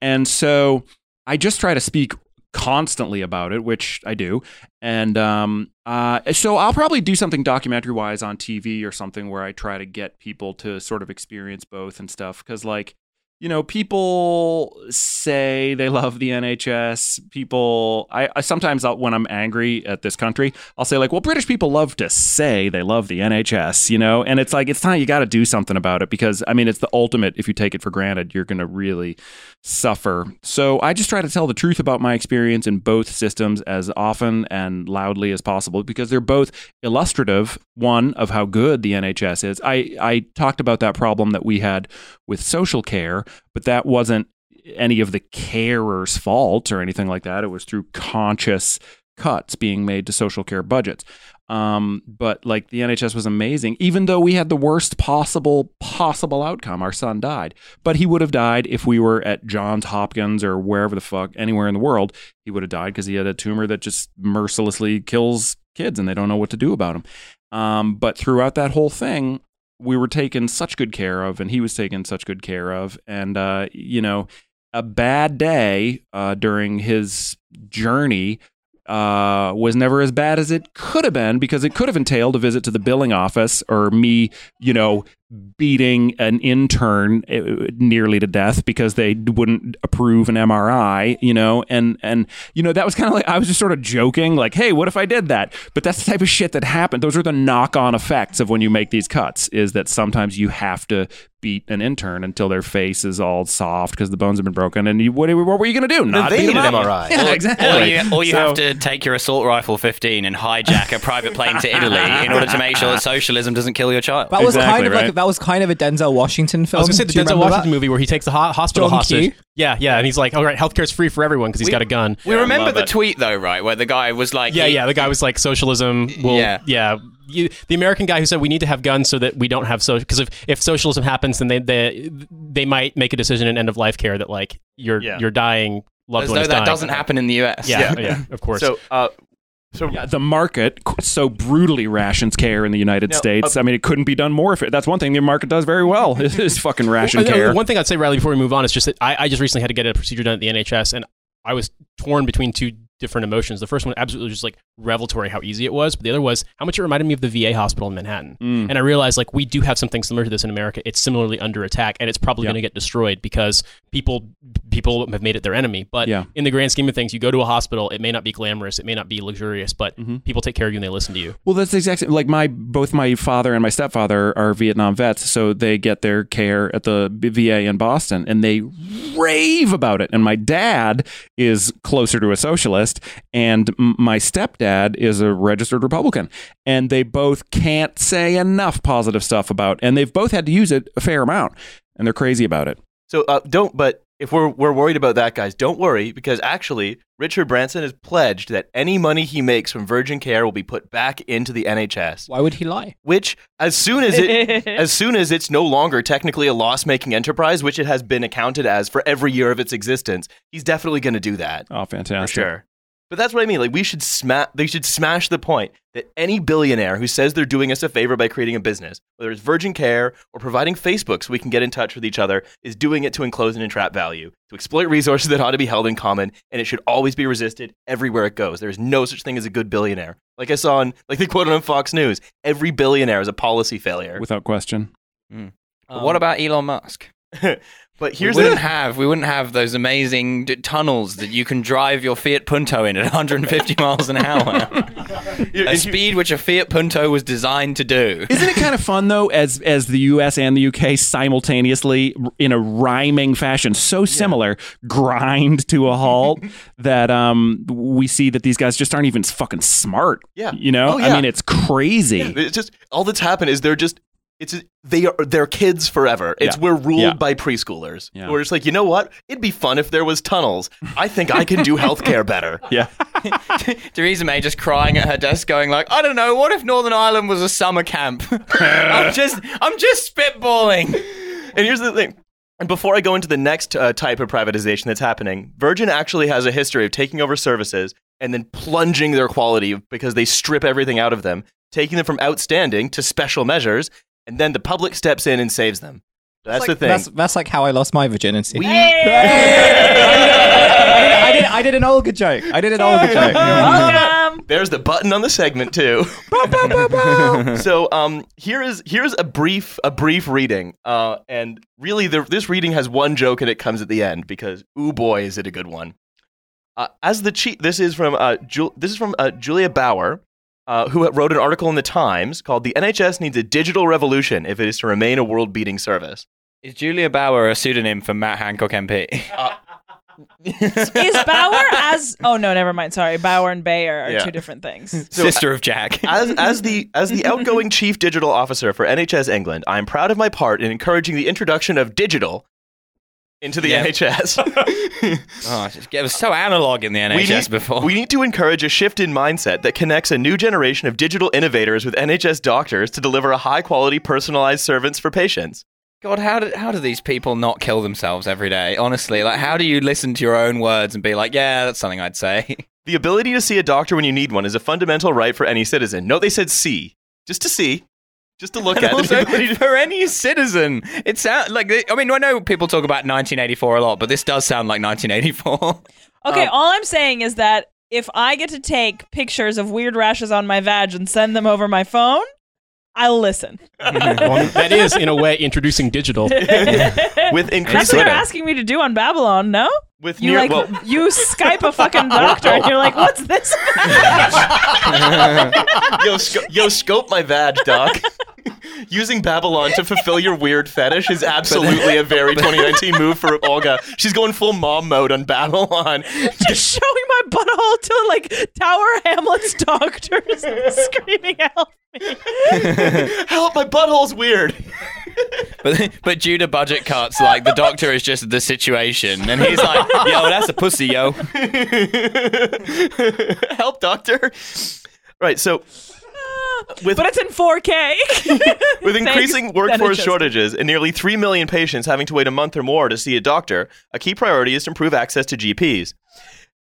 And so I just try to speak constantly about it, which I do. And um, uh, so I'll probably do something documentary wise on TV or something where I try to get people to sort of experience both and stuff. Because, like, you know, people say they love the NHS. People, I, I sometimes I'll, when I'm angry at this country, I'll say like, well, British people love to say they love the NHS, you know, and it's like it's time you got to do something about it because I mean it's the ultimate. If you take it for granted, you're going to really suffer. So I just try to tell the truth about my experience in both systems as often and loudly as possible because they're both illustrative. One of how good the NHS is. I I talked about that problem that we had with social care, but that wasn't any of the carers' fault or anything like that. It was through conscious cuts being made to social care budgets. Um, but like the NHS was amazing, even though we had the worst possible possible outcome. Our son died, but he would have died if we were at Johns Hopkins or wherever the fuck, anywhere in the world. He would have died because he had a tumor that just mercilessly kills kids, and they don't know what to do about him. Um, but throughout that whole thing, we were taken such good care of, and he was taken such good care of, and uh, you know, a bad day uh, during his journey uh, was never as bad as it could have been because it could have entailed a visit to the billing office or me, you know, beating an intern uh, nearly to death because they wouldn't approve an MRI, you know, and and you know that was kind of like I was just sort of joking, like, hey, what if I did that? But that's the type of shit that happened. Those are the knock-on effects of when you make these cuts. Is that sometimes you have to beat an intern until their face is all soft because the bones have been broken, and you, what, what were you going to do? Not they beat need an? MRI. Yeah, Or exactly. you, or you So- have to take your assault rifle 15 and hijack a private plane to Italy in order to make sure that socialism doesn't kill your child. That was Exactly, kind of right. like that was kind of a Denzel Washington film. I was gonna say the Denzel remember that? Washington movie where he takes the ho- hospital John hostage. Q? Yeah, yeah, and he's like, "All right, healthcare's free for everyone because he's We- got a gun." We Yeah, remember the it. tweet though, right, where the guy was like, Yeah, he- yeah. The guy was like, "Socialism will, Yeah. yeah, you, the American guy who said we need to have guns so that we don't have social because if, if socialism happens, then they, they they might make a decision in end of life care that like you're Yeah. you're dying loved As one though is that dying. doesn't happen in the US. Yeah, Yeah. yeah, of course. So, uh, so Yeah, the market so brutally rations care in the United Now, States. uh, I mean, it couldn't be done more. If it, that's one thing the market does very well is, is fucking ration Uh, care. One thing I'd say, Riley, before we move on, is just that I, I just recently had to get a procedure done at the NHS, and I was torn between two different emotions. The first one, absolutely just like revelatory how easy it was, but the other was how much it reminded me of the VA hospital in Manhattan. Mm. And I realized like we do have something similar to this in America. It's similarly under attack, and it's probably Yeah. going to get destroyed because people people have made it their enemy. But Yeah. in the grand scheme of things, you go to a hospital, it may not be glamorous, it may not be luxurious, but Mhm. people take care of you and they listen to you. Well, that's exactly like my both my father and my stepfather are Vietnam vets, so they get their care at the VA in Boston, and they rave about it. And my dad is closer to a socialist, and my stepdad is a registered Republican, and they both can't say enough positive stuff about, and they've both had to use it a fair amount, and they're crazy about it. So uh, don't. But if we're we're worried about that, guys, don't worry because actually, Richard Branson has pledged that any money he makes from Virgin Care will be put back into the NHS. Why would he lie? Which, as soon as it as soon as it's no longer technically a loss-making enterprise, which it has been accounted as for every year of its existence, he's definitely going to do that Oh, for fantastic! sure. But that's what I mean. Like we should smash. They should smash the point that any billionaire who says they're doing us a favor by creating a business, whether it's Virgin Care or providing Facebook so we can get in touch with each other, is doing it to enclose and entrap value, to exploit resources that ought to be held in common, and it should always be resisted everywhere it goes. There is no such thing as a good billionaire. Like I saw on, like they quoted on Fox News, every billionaire is a policy failure. Without question. Um, what about Elon Musk? But We wouldn't the have we wouldn't have those amazing d- tunnels that you can drive your Fiat Punto in at 150 miles an hour, a speed which a Fiat Punto was designed to do. Isn't it kind of fun though, as as the U.S. and the UK simultaneously, in a rhyming fashion, so similar, grind to a halt that um we see that these guys just aren't even fucking smart. Yeah. you know, Oh, yeah. I mean, it's crazy. Yeah, it's just all that's happened is they're just it's they are they're kids forever. It's Yeah. we're ruled Yeah. by preschoolers. Yeah. We're just like, you know what? It'd be fun if there was tunnels. I think I can do healthcare better. yeah, Theresa May just crying at her desk, going like, "I don't know. What if Northern Ireland was a summer camp? I'm just, I'm just spitballing." And here's the thing. And before I go into the next uh, type of privatization that's happening, Virgin actually has a history of taking over services and then plunging their quality because they strip everything out of them, taking them from outstanding to special measures, and then the public steps in and saves them. That's the thing. That's, that's like how I lost my virginity. We- I, did, I did an Olga joke. I did an Olga joke. Welcome. There's the button on the segment too. so um, here is here's a brief a brief reading, uh, and really the, this reading has one joke and it comes at the end because ooh boy is it a good one. Uh, as the chief, this is from uh, Ju- this is from uh, Julia Bauer, uh, who wrote an article in the Times called "The NHS Needs a Digital Revolution If It Is to Remain a World-Beating Service." Is Julia Bauer a pseudonym for Matt Hancock MP? Is Bauer as? Oh no, never mind. Sorry, Bauer and Bayer are Yeah. two different things. So- Sister of Jack. as as the as the outgoing chief digital officer for NHS England, I am proud of my part in encouraging the introduction of digital into the Yeah. NHS. oh, it's just- it was so analog in the NHS need, before. we need to encourage a shift in mindset that connects a new generation of digital innovators with NHS doctors to deliver a high quality, personalized service for patients. God, how do how do these people not kill themselves every day? Honestly, like how do you listen to your own words and be like, yeah, that's something I'd say. The ability to see a doctor when you need one is a fundamental right for any citizen. Note they said see, just to see, just to look And at. also, the ability to- for any citizen, it sounds like I mean, I know people talk about 1984 a lot, but this does sound like 1984. Okay, Um, all I'm saying is that if I get to take pictures of weird rashes on my vag and send them over my phone, I'll listen. Well, that is, in a way, introducing digital. with That's what you're asking me to do on Babylon, no? with You near, like well, you Skype a fucking doctor and you're like, what's this? yo, sco- yo, scope my vag, doc. Using Babylon to fulfill your weird fetish is absolutely a very 2019 move for Olga. She's going full mom mode on Babylon. Just showing my butthole to like Tower Hamlets doctors screaming help me. Help, my butthole's weird. but but due to budget cuts, like the doctor is just the situation, and he's like, yo, that's a pussy, yo. Help, doctor. Right, so with but it's in 4K. With increasing workforce shortages and nearly 3 million patients having to wait a month or more to see a doctor, a key priority is to improve access to GPs.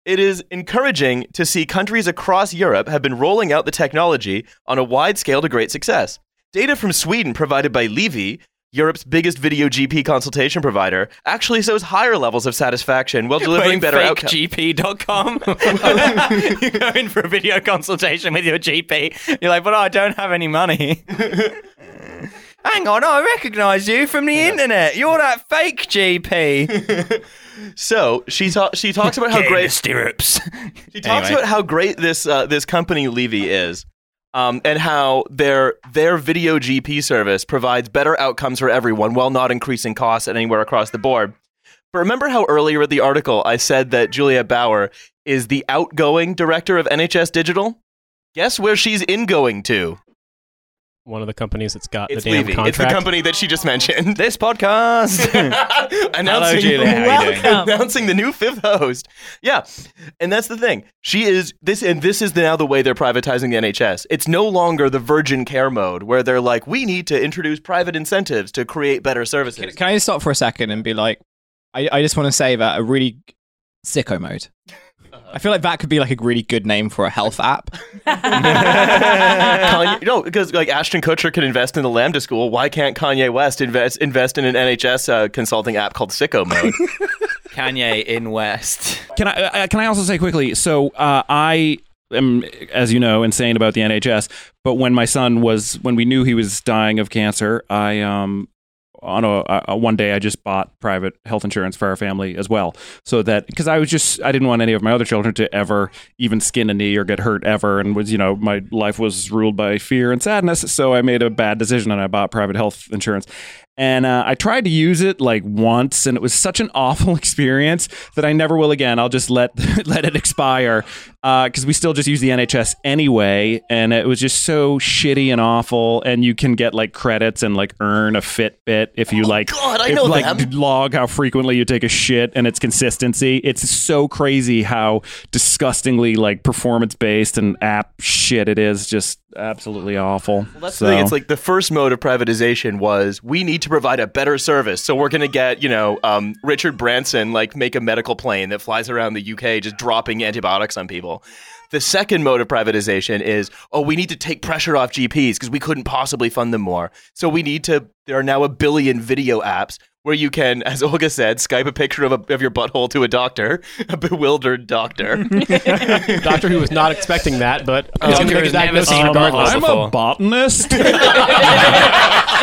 It is encouraging to see countries across Europe have been rolling out the technology on a wide scale to great success. Data from Sweden provided by Livi, Europe's biggest video GP consultation provider, actually shows higher levels of satisfaction while delivering better outcomes. fakegp.com. you go in for a video consultation with your GP. You're like, but I don't have any money. Hang on, I recognise you from the internet. You're that fake GP. So she ta- she talks about how Get great stirrups. She talks Anyway. about how great this uh, this company Livi is, um, and how their their video GP service provides better outcomes for everyone while not increasing costs anywhere across the board. But remember how earlier in the article I said that Julia Bauer is the outgoing director of NHS Digital? Guess where she's ingoing to? One of the companies that's got It's the damn Livi. contract. It's the company that she just mentioned. this podcast. announcing, Julia. How you doing? Announcing the new fifth host. Yeah, and that's the thing. She is this, and this is now the way they're privatizing the NHS. It's no longer the virgin care mode where they're like, we need to introduce private incentives to create better services. Can, can I just stop for a second and be like, I, I just want to say that a really sicko mode. I feel like that could be like a really good name for a health app. Kanye, no, because like Ashton Kutcher can invest in the Lambda School. Why can't Kanye West invest invest in an NHS uh, consulting app called Sicko Mode? Kanye in West. Can I uh, can I also say quickly? So uh, I am, as you know, insane about the NHS. But when my son was, when we knew he was dying of cancer, I um on a, a one day I just bought private health insurance for our family as well, so that because I was just I didn't want any of my other children to ever even skin a knee or get hurt ever, and was you know my life was ruled by fear and sadness, so I made a bad decision and I bought private health insurance. And uh, I tried to use it like once, and it was such an awful experience that I never will again. I'll just let let it expire because we still just use the NHS anyway, and it was just so shitty and awful. And you can get like credits and like earn a Fitbit if you like Oh, God, I if, know like them. log how frequently you take a shit and its consistency. It's so crazy how disgustingly like performance based and app shit it is. Just absolutely awful. That's so, the thing. It's like the first mode of privatization was we need to provide a better service, so we're going to get you know um, Richard Branson like make a medical plane that flies around the UK just dropping antibiotics on people. The second mode of privatization is oh we need to take pressure off GPs because we couldn't possibly fund them more, so we need to. There are now a billion video apps. Where you can, as Olga said, Skype a picture of, a, of your butthole to a doctor, a bewildered doctor. Doctor who was not expecting that, but Doctor Make a never diagnosis seen a regardless. I'm before. a botanist.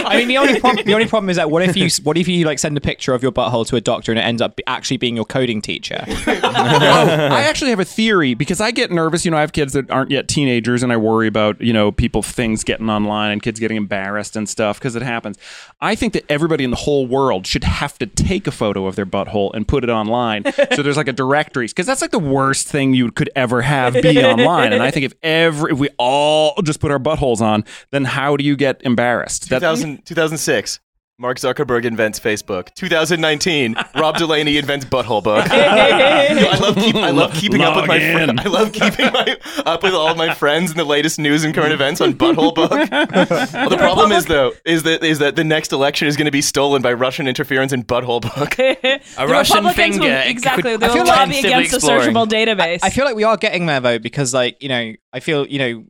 I mean, the only problem, the only problem is that what if you what if you like send a picture of your butthole to a doctor and it ends up actually being your coding teacher? Oh, I actually have a theory because I get nervous. You know, I have kids that aren't yet teenagers, and I worry about you know people things getting online and kids getting embarrassed and stuff because it happens. I think that everybody in the whole world should have to take a photo of their butthole and put it online. so there's like a directory because that's like the worst thing you could ever have be online. And I think if every if we all just put our buttholes on, then how do you get embarrassed? That- 2000, 2006. Mark Zuckerberg invents Facebook. 2019. Rob Delaney invents Butthole Book. I love keep, I love keeping up with my Log fri- I love keeping my, up with all of my friends and the latest news and current events on Butthole Book. Well, the problem is though is that is that the next election is going to be stolen by Russian interference in Butthole Book. A the Russian Republicans finger. Will, exactly. they will feel like- lobby Intensively against a exploring. searchable database. I feel like we are getting there though, because like you know, I feel you know,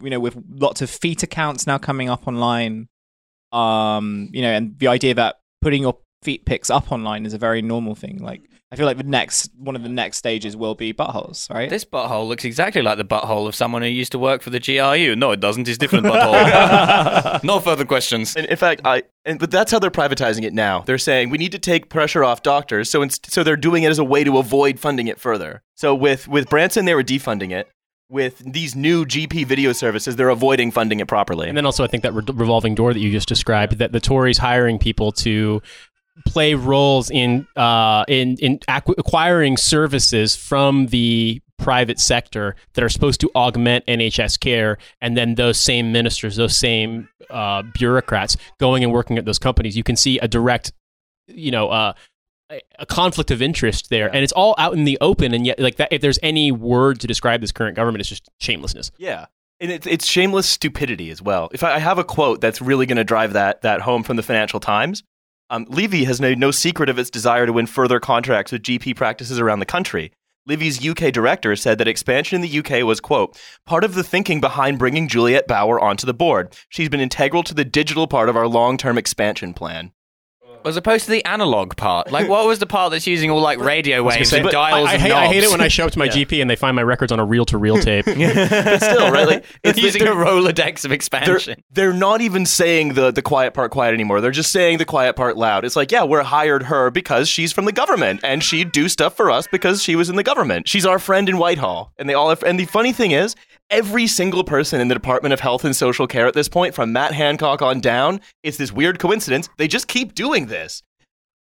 you know, with lots of feet accounts now coming up online, um, you know, and the idea that putting your feet pics up online is a very normal thing. Like, I feel like the next one of the next stages will be buttholes, right? This butthole looks exactly like the butthole of someone who used to work for the GRU. No, it doesn't. It's different butthole. no further questions. And in fact, I and but that's how they're privatizing it now. They're saying we need to take pressure off doctors, so inst- so they're doing it as a way to avoid funding it further. So with with Branson, they were defunding it. With these new GP video services, they're avoiding funding it properly. And then also, I think that re- revolving door that you just described, that the Tories hiring people to play roles in uh, in in acqu- acquiring services from the private sector that are supposed to augment NHS care, and then those same ministers, those same uh, bureaucrats going and working at those companies, you can see a direct, you know. Uh, a- conflict of interest there, and it's all out in the open. And yet, like that, if there's any word to describe this current government, it's just shamelessness. Yeah. And it's, it's shameless stupidity as well. If I, I have a quote that's really going to drive that that home from the Financial Times, um, Livi has made no secret of its desire to win further contracts with GP practices around the country. Livi's UK director said that expansion in the UK was, quote, part of the thinking behind bringing Juliet Bauer onto the board. She's been integral to the digital part of our long term expansion plan. As opposed to the analog part. Like, what was the part that's using all like radio waves Say, and dials I, I and hate, I hate it when I show up to my GP and they find my records on a reel-to-reel tape. But still, right? Like, it's using they're- a Rolodex of they're, expansion. they're not even saying the, the quiet part quiet anymore. They're just saying the quiet part loud. It's like, yeah, we're hired her because she's from the government and she'd do stuff for us because she was in the government. She's our friend in Whitehall. And they all have, and the funny thing is, every single person in the Department of Health and Social Care at this point, from Matt Hancock on down, it's this weird coincidence. They just keep doing this.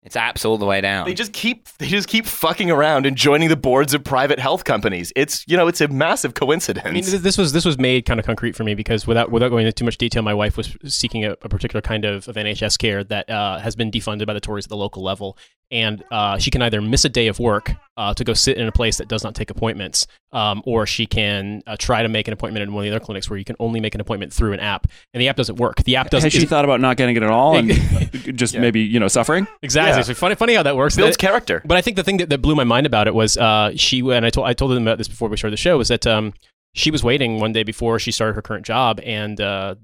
It's apps all the way down. They just keep they just keep fucking around and joining the boards of private health companies. It's you know, it's a massive coincidence. I mean, this was this was made kind of concrete for me because without without going into too much detail, my wife was seeking a, a particular kind of, of NHS care that uh, has been defunded by the Tories at the local level, and uh, she can either miss a day of work uh, to go sit in a place that does not take appointments, um, or she can uh, try to make an appointment in one of the other clinics where you can only make an appointment through an app, and the app doesn't work. The app doesn't. Has she is- thought about not getting it at all and just maybe you know suffering? exactly. Yeah. So funny, funny how that works. builds That- character. But I think the thing that, that blew my mind about it was uh, she and I told I told them about this before we started the show was that um, she was waiting one day before she started her current job and uh,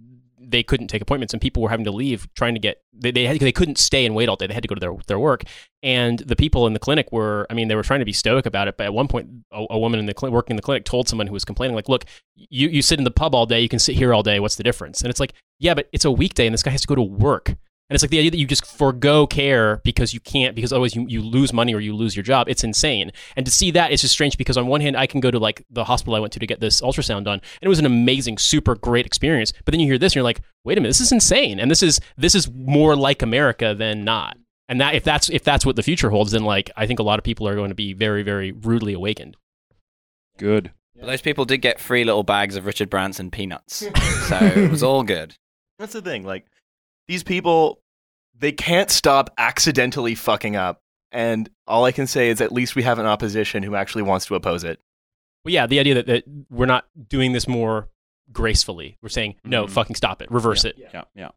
they couldn't take appointments and people were having to leave trying to get they they, had, they couldn't stay and wait all day. They had to go to their their work. And the people in the clinic were I mean they were trying to be stoic about it but at one point a, a woman in the cli- working in the clinic told someone who was complaining like look you you sit in the pub all day. You can sit here all day. What's the difference? And it's like yeah but it's a weekday and this guy has to go to work and it's like the idea that you just forego care because you can't, because otherwise you, you lose money or you lose your job. It's insane. And to see that, it's just strange because on one hand, I can go to like the hospital I went to to get this ultrasound done, and it was an amazing, super great experience. But then you hear this and you're like, wait a minute, this is insane. And this is this is more like America than not. And that if that's if that's what the future holds, then like I think a lot of people are going to be very, very rudely awakened. Good. But those people did get free little bags of Richard Branson peanuts, so it was all good. That's the thing. Like these people, they can't stop accidentally fucking up. And all I can say is at least we have an opposition who actually wants to oppose it. Well, yeah, the idea that, that we're not doing this more gracefully. We're saying no, Mhm. fucking stop it, reverse it. Yeah, yeah.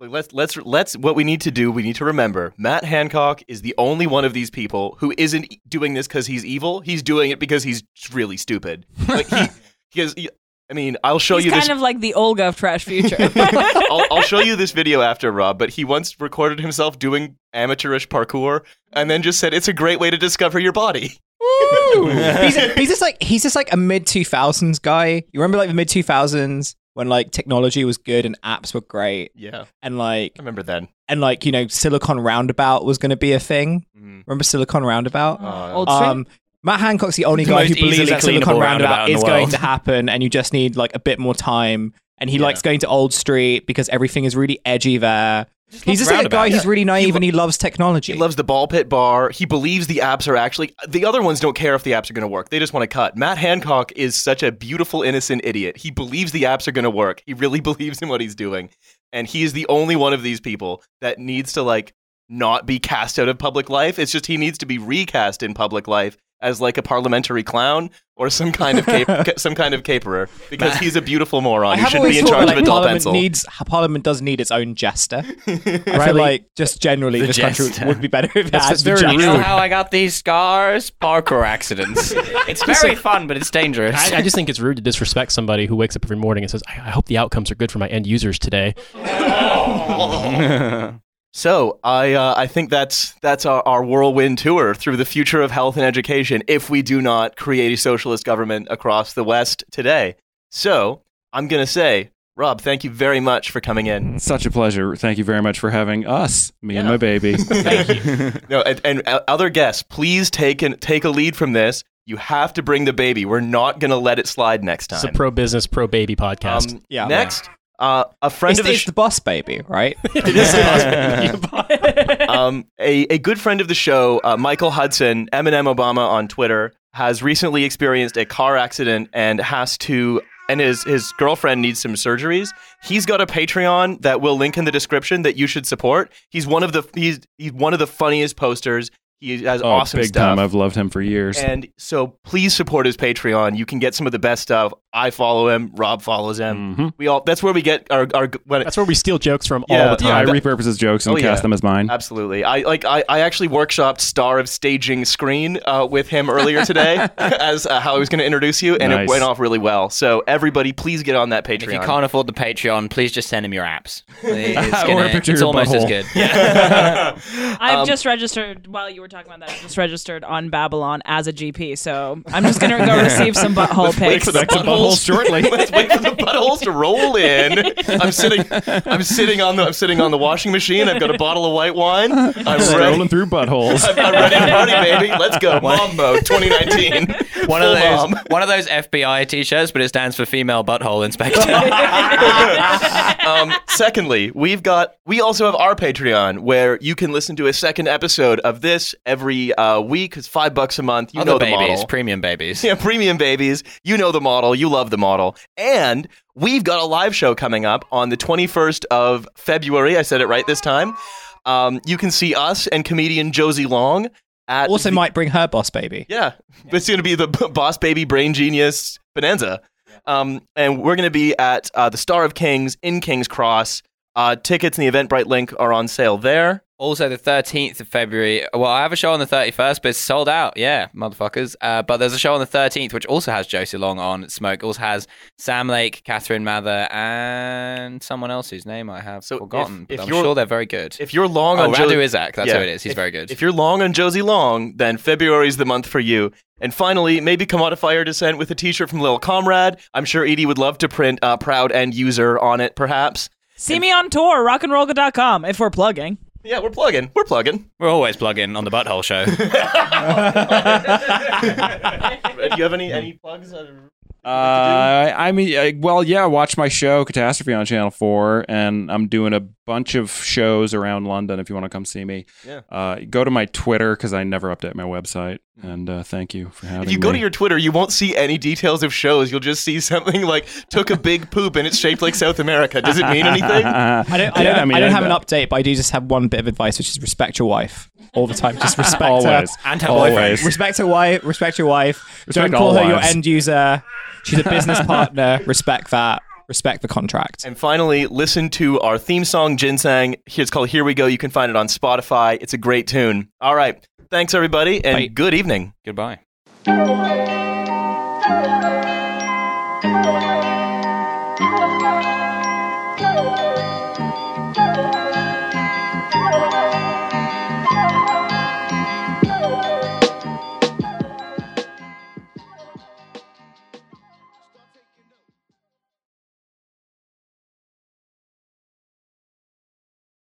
Like let's let's let's what we need to do. We need to remember Matt Hancock is the only one of these people who isn't doing this because he's evil. He's doing it because he's really stupid. Like he, he has. he- I mean, I'll show He's you kind this. of like the Olga of Trash Future. I'll, I'll show you this video after, Rob. But he once recorded himself doing amateurish parkour, and then just said it's a great way to discover your body. he's, he's just like he's just like a mid two thousands guy. You remember like the mid two thousands when like technology was good and apps were great, Yeah, and like I remember then. and like you know Silicon Roundabout was going to be a thing. Mm. Remember Silicon Roundabout? Uh, Old Street? Um, Matt Hancock's the only The guy who believes that Silicon Roundabout roundabout is going to happen, and you just need like a bit more time. And he Yeah. likes going to Old Street because everything is really edgy there. He's just like a guy who's really naive He lo- and he loves technology. He loves the ball pit bar. He believes the apps are actually. The other ones don't care if the apps are going to work. They just want to cut. Matt Hancock is such a beautiful, innocent idiot. He believes the apps are going to work. He really believes in what he's doing. And he is the only one of these people that needs to, like, not be cast out of public life. It's just he needs to be recast in public life as, like, a parliamentary clown or some kind of cap- some kind of caperer because he's a beautiful moron I who should be in charge like, of a dull Parliament pencil. needs Parliament does need its own jester. Right. like just generally The this jester. country would be better if it had that's the very jester. You know how I got these scars? Parkour accidents. It's very fun, but it's dangerous. I, I just think it's rude to disrespect somebody who wakes up every morning and says, I, I hope the outcomes are good for my end users today. So I uh, I think that's that's our, our whirlwind tour through the future of health and education if we do not create a socialist government across the West today. So I'm gonna say, Rob, thank you very much for coming in. Such a pleasure. Thank you very much for having us, me and my baby. Thank you. No, and, and uh, other guests, please take an, take a lead from this. You have to bring the baby. We're not gonna let it slide next time. It's a pro business, pro baby podcast. Um, Yeah. Next, uh, a friend It's, of the it's sh- the boss baby, right? it is um, a, a good friend of the show, uh, Michael Hudson, Eminem Obama on Twitter, has recently experienced a car accident and has to, and his, his girlfriend needs some surgeries. He's got a Patreon that we'll link in the description that you should support. He's one of the he's, he's one of the funniest posters. He has oh, awesome big stuff. time. I've loved him for years. And so please support his Patreon. You can get some of the best stuff I follow him. Rob follows him. Mhm. We all. That's where we get our our. When, That's where we steal jokes from Yeah. all the Yeah, I time. repurpose his jokes and Oh, yeah. cast them as mine. Absolutely. I like. I, I actually workshopped Star of Staging Screen uh, with him earlier today as uh, how I was going to introduce you, and it went off really well. So everybody, please get on that Patreon. If you can't afford the Patreon, please just send him your apps. It's, gonna, it's your almost as butthole. good. I've Um, just registered while you were talking about that. I just registered on Babylon as a GP, so I'm just gonna go receive some butthole Let's pics. For the Back to buttholes buttholes shortly. Let's wait for the buttholes to roll in. I'm sitting. I'm sitting on the. I'm sitting on the washing machine. I've got a bottle of white wine. I'm Strolling ready. through buttholes. I'm, I'm ready to party, baby. Let's go. Mom mode 2019. One of those, mom. one of those FBI t-shirts, but it stands for female butthole inspector. um, secondly, we've got we also have our Patreon where you can listen to a second episode of this every uh, week. It's five bucks a month. You Other know the babies, model. premium babies. Yeah, premium babies. You know the model. You love the model. And we've got a live show coming up on the 21st of February. I said it right this time. Um, you can see us and comedian Josie Long at Also, the- might bring her boss baby. yeah, it's going to be the Boss Baby Brain Genius Bonanza. Um, and we're going to be at uh, the Star of Kings in King's Cross. Uh, tickets and the Eventbrite link are on sale there. Also, the 13th of February. Well, I have a show on the 31st, but it's sold out. Yeah, motherfuckers. Uh, but there's a show on the 13th, which also has Josie Long on Smoke. Also has Sam Lake, Catherine Mather, and someone else whose name I have So forgotten. if but I'm sure they're very good. If you're long oh, on Radu Jo- Isaac. That's Yeah. who it is. He's If- very good. If you're long on Josie Long, then February's the month for you. And finally, maybe come out of descent with a T-shirt from Lil Comrade. I'm sure Edie would love to print uh, "proud end user" on it, perhaps. See me on tour, rockandrollga.com, if we're plugging. Yeah, we're plugging. We're plugging. We're always plugging on the Butthole Show. Do you have any any plugs? Uh, I mean, uh, well, yeah. Watch my show Catastrophe on Channel Four, and I'm doing a bunch of shows around London. If you want to come see me, Yeah. uh, go to my Twitter because I never update my website. And uh, thank you for having me. If you me. go to your Twitter, you won't see any details of shows. You'll just see something like took a big poop and it's shaped like South America. Does it mean anything? I don't. I don't, Yeah, I mean, I don't have an update, but I do just have one bit of advice, which is respect your wife all the time. Just respect her. And her boyfriend. always. Respect her wife. Respect your wife. Respect don't call all her your end user. She's a business partner. Respect that. Respect the contract. And finally, listen to our theme song, Ginseng. It's called Here We Go. You can find it on Spotify. It's a great tune. All right. Thanks, everybody, and Bye. good evening. Goodbye.